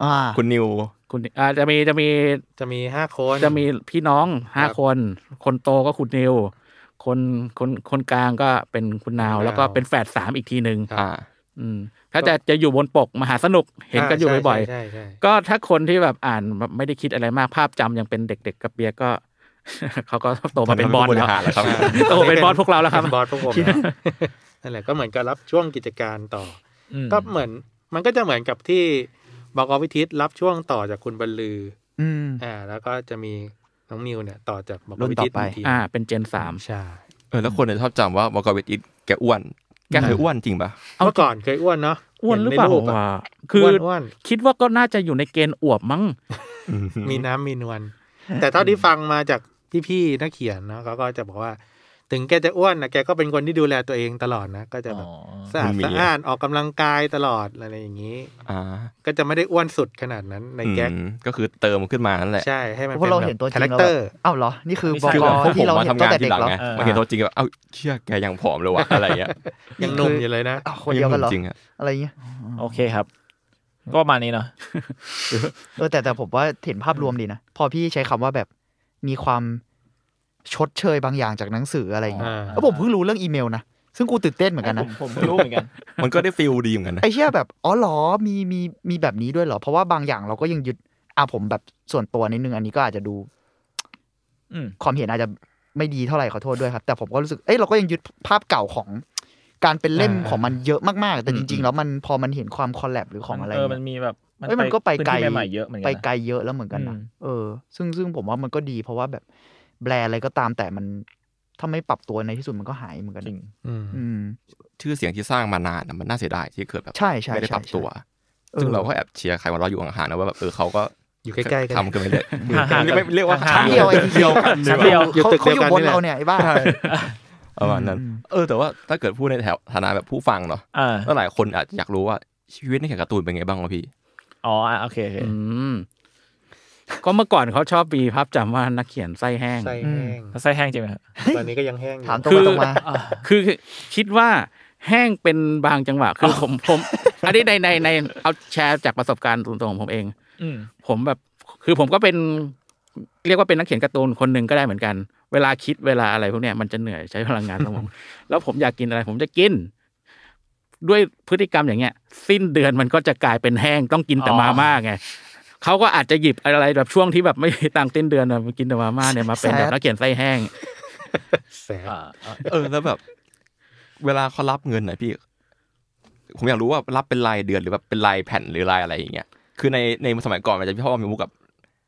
อ่าคุณนิวคุณอ่าจะมีจะมีจะมีห้าคน จะมีพี่น้องห้าครับคนคนโตก็คุณนิว คนคนคนกลางก็เป็นคุณนาวคุณนาว แล้วก็เป็นแฝดสามอีกทีหนึ่งอ่าอืมถ้าจะจะอยู่บนปกมหาสนุกเห็นกันอยู่บ่อยใช่ใช่ใช่ๆก็ถ้าคนที่แบบอ่านแบบไม่ได้คิดอะไรมากภาพจำยังเป็นเด็ก ๆ กับเบียร์ก็เขาก็โตมาเป็นบอสบริแล้วหารแล้วครับโตเป็นบอสพวกเราแล้วครับเป็นบอสพวกผมนะนั่นแหละก็เหมือนกับรับช่วงกิจการต่อออืมก็เหมือน มันก็จะเหมือนกับที่บอกอวิทิตรับช่วงต่อจากคุณบรรลืออืมอ่าแล้วก็จะมี น้องนิวเนี่ยต่อจากบอกรุ่อนวิต่อทิตไปอีกทีอ่า เป็นเจนสามใช่เออแล้วคนเนี่ยชอบจำว่าบอกอเบติดแกอ้วนแกเคยอ้วนจริงป่ะเมื่อก่อนเคยอ้วนเนาะอ้วนหรือเปล่าห็นในปะวะคืออ้วนอ้วนคิดว่าก็น่าจะอยู่ในเกณฑ์อวบมั้งมีน้ำมีนวลแต่เท่าที่ฟังมาจากพี่ๆนักเขียนเนาะเขาก็จะบอกว่า ถึงแกจะอ้วนนะแกก็เป็นคนที่ดูแลตัวเองตลอดนะ ก็จะแบบอ๋อสะอาดมันมีสะอ้านออกกำลังกายตลอดอะไรอย่างนี้อ่าก็จะไม่ได้อ้วนสุดขนาดนั้นในแก๊กอืมก็คือเติมขึ้นมานั่นแหละใช่ให้มันเพราะเราเห็นตัวจริคางแรคแล้วเตแบอบร์อ้าวเหรอนี่คือไม่บใช่อกคือพวกที่ผมเรามาเห็นทำตั้งงานแต่ทีเด็กหลังแล้วไงเออมาเห็นตัวจริงแบบเอ้าเชื่อแกยังผอมเลยวะอะไรเงี้ยยังหนุ่มอยู่เลยนะอ้าวคนเดียวกันเหรอจริงอะอะไรเงี้ยโอเคครับก็ประมาณนี้เนาะเออแต่แต่ผมว่าเห็นภาพรวมดีนะ พอพี่ใช้คำว่าแบบมีความ ชดเชยบางอย่างจากหนังสืออะไรเงี้ยอ่าแล้วผมเพิ่งรู้เรื่องอีเมลนะซึ่งกูตื่นเต้นเหมือนกันนะผมไม่รู้เหมือนกัน มันก็ได้ฟิลดีเหมือนกันนะไอ้เชี่ยแบบอ๋อเหรอมีมีมีแบบนี้ด้วยเหรอ เพราะว่าบางอย่างเราก็ยังยึดอะผมแบบส่วนตัวนิดนึงอันนี้ก็อาจจะดูอืมความเห็นอาจจะไม่ดีเท่าไหร่ขอโทษด้วยครับ แต่ผมก็รู้สึกเอ้ยเราก็ยังยึดภาพเก่าของการเป็นเล่มอ่าของมันเยอะมากๆ แต่อืมจริง ๆ แล้วมันพอมันเห็นความคอลแลบหรือของอะไรเออเนี่ยมันมีแบบเอ้ยมันก็ไปไกลพื้นที่ใหม่ๆเยอะเหมือนกัไปนนะไกลเยอะแล้วเหมือนกันนะอืมเออ ซึ่งซึ่งผมว่ามันก็ดีเพราะว่าแบบ แบรนด์อะไรก็ตามแต่มันถ้าไม่ปรับตัวในที่สุดมันก็หายเหมือนกันจริงอืมอืมชื่อเสียงที่สร้างมานานอะมันน่าเสียดายที่เกิดแบบใช่ใช่ไม่ได้ปรับใช่ตัวเออซึ่งเราก็แอบเชียร์ใครวันเราอยู่ห่างๆนะว่าแบบเออเขาก็อยู่ใกล้ๆกันทำกันไปเลยห่างๆไม่เรียกว่าห่างๆชั้นเดียวไอ้ที่เดียวกันดีชั้นกว่าเดียวอยู่เขาตึกเขาเดียวอยู่กันบนนี่แหละเราเนี่ยไอ้บ้าประมาณนั้นอืมเออแต่ว่าถ้าเกิดพูดในแถวฐานะแบบผู้ฟังเนาะอ่าก็หลายคนอาจจะอยากรู้ว่าชีวิตในเขียนการ์ตูนเป็นไงบ้างวะพี่อ๋ออะโอเคโอเคอืม ก็เมื่อก่อนเขาชอบมีภาพจำว่านักเขียนไส้แห้งไส้แห้งแล้วไส้แห้งจริงไหมครับตอนนี้ก็ยังแห้งอยู่ถามตรงคือไปตรงมาคือคิดว่าแห้งเป็นบางจังหวะคือผมผม อันนี้ในในในเอาแชร์จากประสบการณ์ตรงๆของผมเองอืมผมแบบคือผมก็เป็น เรียกว่าเป็นนักเขียนการ์ตูนคนหนึ่งก็ได้เหมือนกัน เวลาคิดเวลาอะไรพวกเนี้ยมันจะเหนื่อยใช้พลังงานสมองแล้วผมอยากกินอะไร ผมจะกิน ด้วยพฤติกรรมอย่างเงี้ย สิ้นเดือนมันก็จะกลายเป็นแห้งต้องกินแต่อ๋อมาม่าไง เขาก็อาจจะหยิบอะไรแบบช่วงที่แบบไม่มีตังค์ต้นเดือนอะมากินแต่มาม่าเนี่ยมาเป็นแบบแซดนักเขียนไส้แห้งแสบเออแล้วแบบ เวลาเขารับเงินหน่อยพี่ ผมอยากรู้ว่ารับเป็นรายเดือนหรือแบบเป็นรายแผ่นหรือรายอะไรอย่างเงี้ยคือในในสมัยก่อนมันจะพี่พ่อมีมุกกับ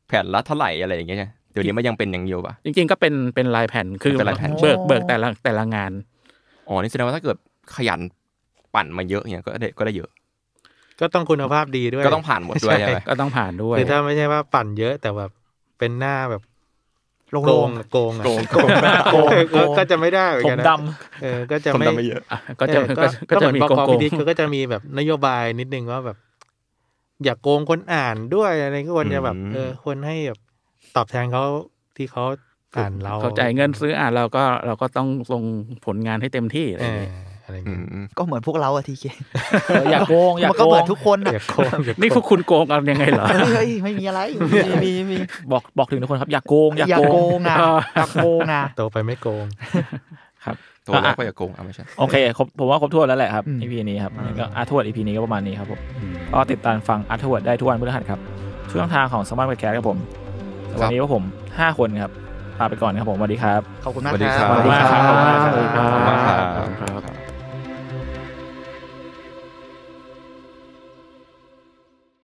แผ่นละเท่าไหร่อะไรอย่างเงี้ยใช่ไหมเดี๋ยวนี้มันยังเป็นอย่างเดียวป่ะจริง ๆ ก็เป็นเป็นลายแผ่นคือเป็นลายแผ่นเบิกเบิกแต่ละแต่ละงานอ๋อนี่แสดงว่าถ้าเกิดขยันปั่นมาเยอะเงี้ยก็ได้ก็ได้เยอะ ก็ต้องคุณภาพดีด้วย ก็ต้องผ่านหมดด้วยใช่ไหมก็ต้องผ่านด้วยคือถ้าไม่ใช่ว่าปั่นเยอะแต่แบบเป็นหน้าแบบโล่โกงงโกงอะโกงโกงโกงก็ก็จะไม่ได้เหมือนผกัมนนะดเออก็จะคนไม่ทำไม่เยอะอะก็จะเออก็ก็ก็จะเหมือนมีบโกกงพิธีก็จะมีแบบนโยบายนิดนึงว่าแบบ อย่าโกงคนอ่านด้วยอะไรก็ควรจะแบบอืมเออควรให้แบบตอบแทนเขาที่เขาอ่านเราเขาจ่ายเงินซื้ออ่านเราก็เราก็ต้องส่งผลงานให้เต็มที่อะไรเออย่างอเงี้ย อะไรอย่างอืเงี้ยมๆก็เหมือนพวกเราอะทีเคำเอออย่าโกงอย่ามันโกก็เหมือนงทุกคนอะอย่าโกงอย่าโกงนี่พวกคุณโกงกันยังไงเหรอเฮ้ยเฮ้ยไม่มีอะไรมีมีมีบอกบอกถึงทุกคนครับ อย่าโกงอย่าอย่าโกโกงงอะอย่าโกงอะโตไปไม่โกงครับตัวแล้วก็อย่าโกงเอาไม่ใช่โอเคครบผมว่าครบถ้วนแล้วแหละครับอืม EP นี้ครับงั้นก็อาร์ทวด EP นี้ก็ประมาณนี้ครับผมก็ติดตามฟังอาร์ทวดได้ทุกวันพฤหัสครับช่องทางของ SmartCast ครับผมแต่วันนี้ว่าผมห้าคนครับลาไปก่อนครับผมสวัสดีครับขอบคุณมากสวัสดีคครัรับบขอบคุณมากครับ สวัสดีครับ ขอบคุณมากครับ ขอบคุณครับ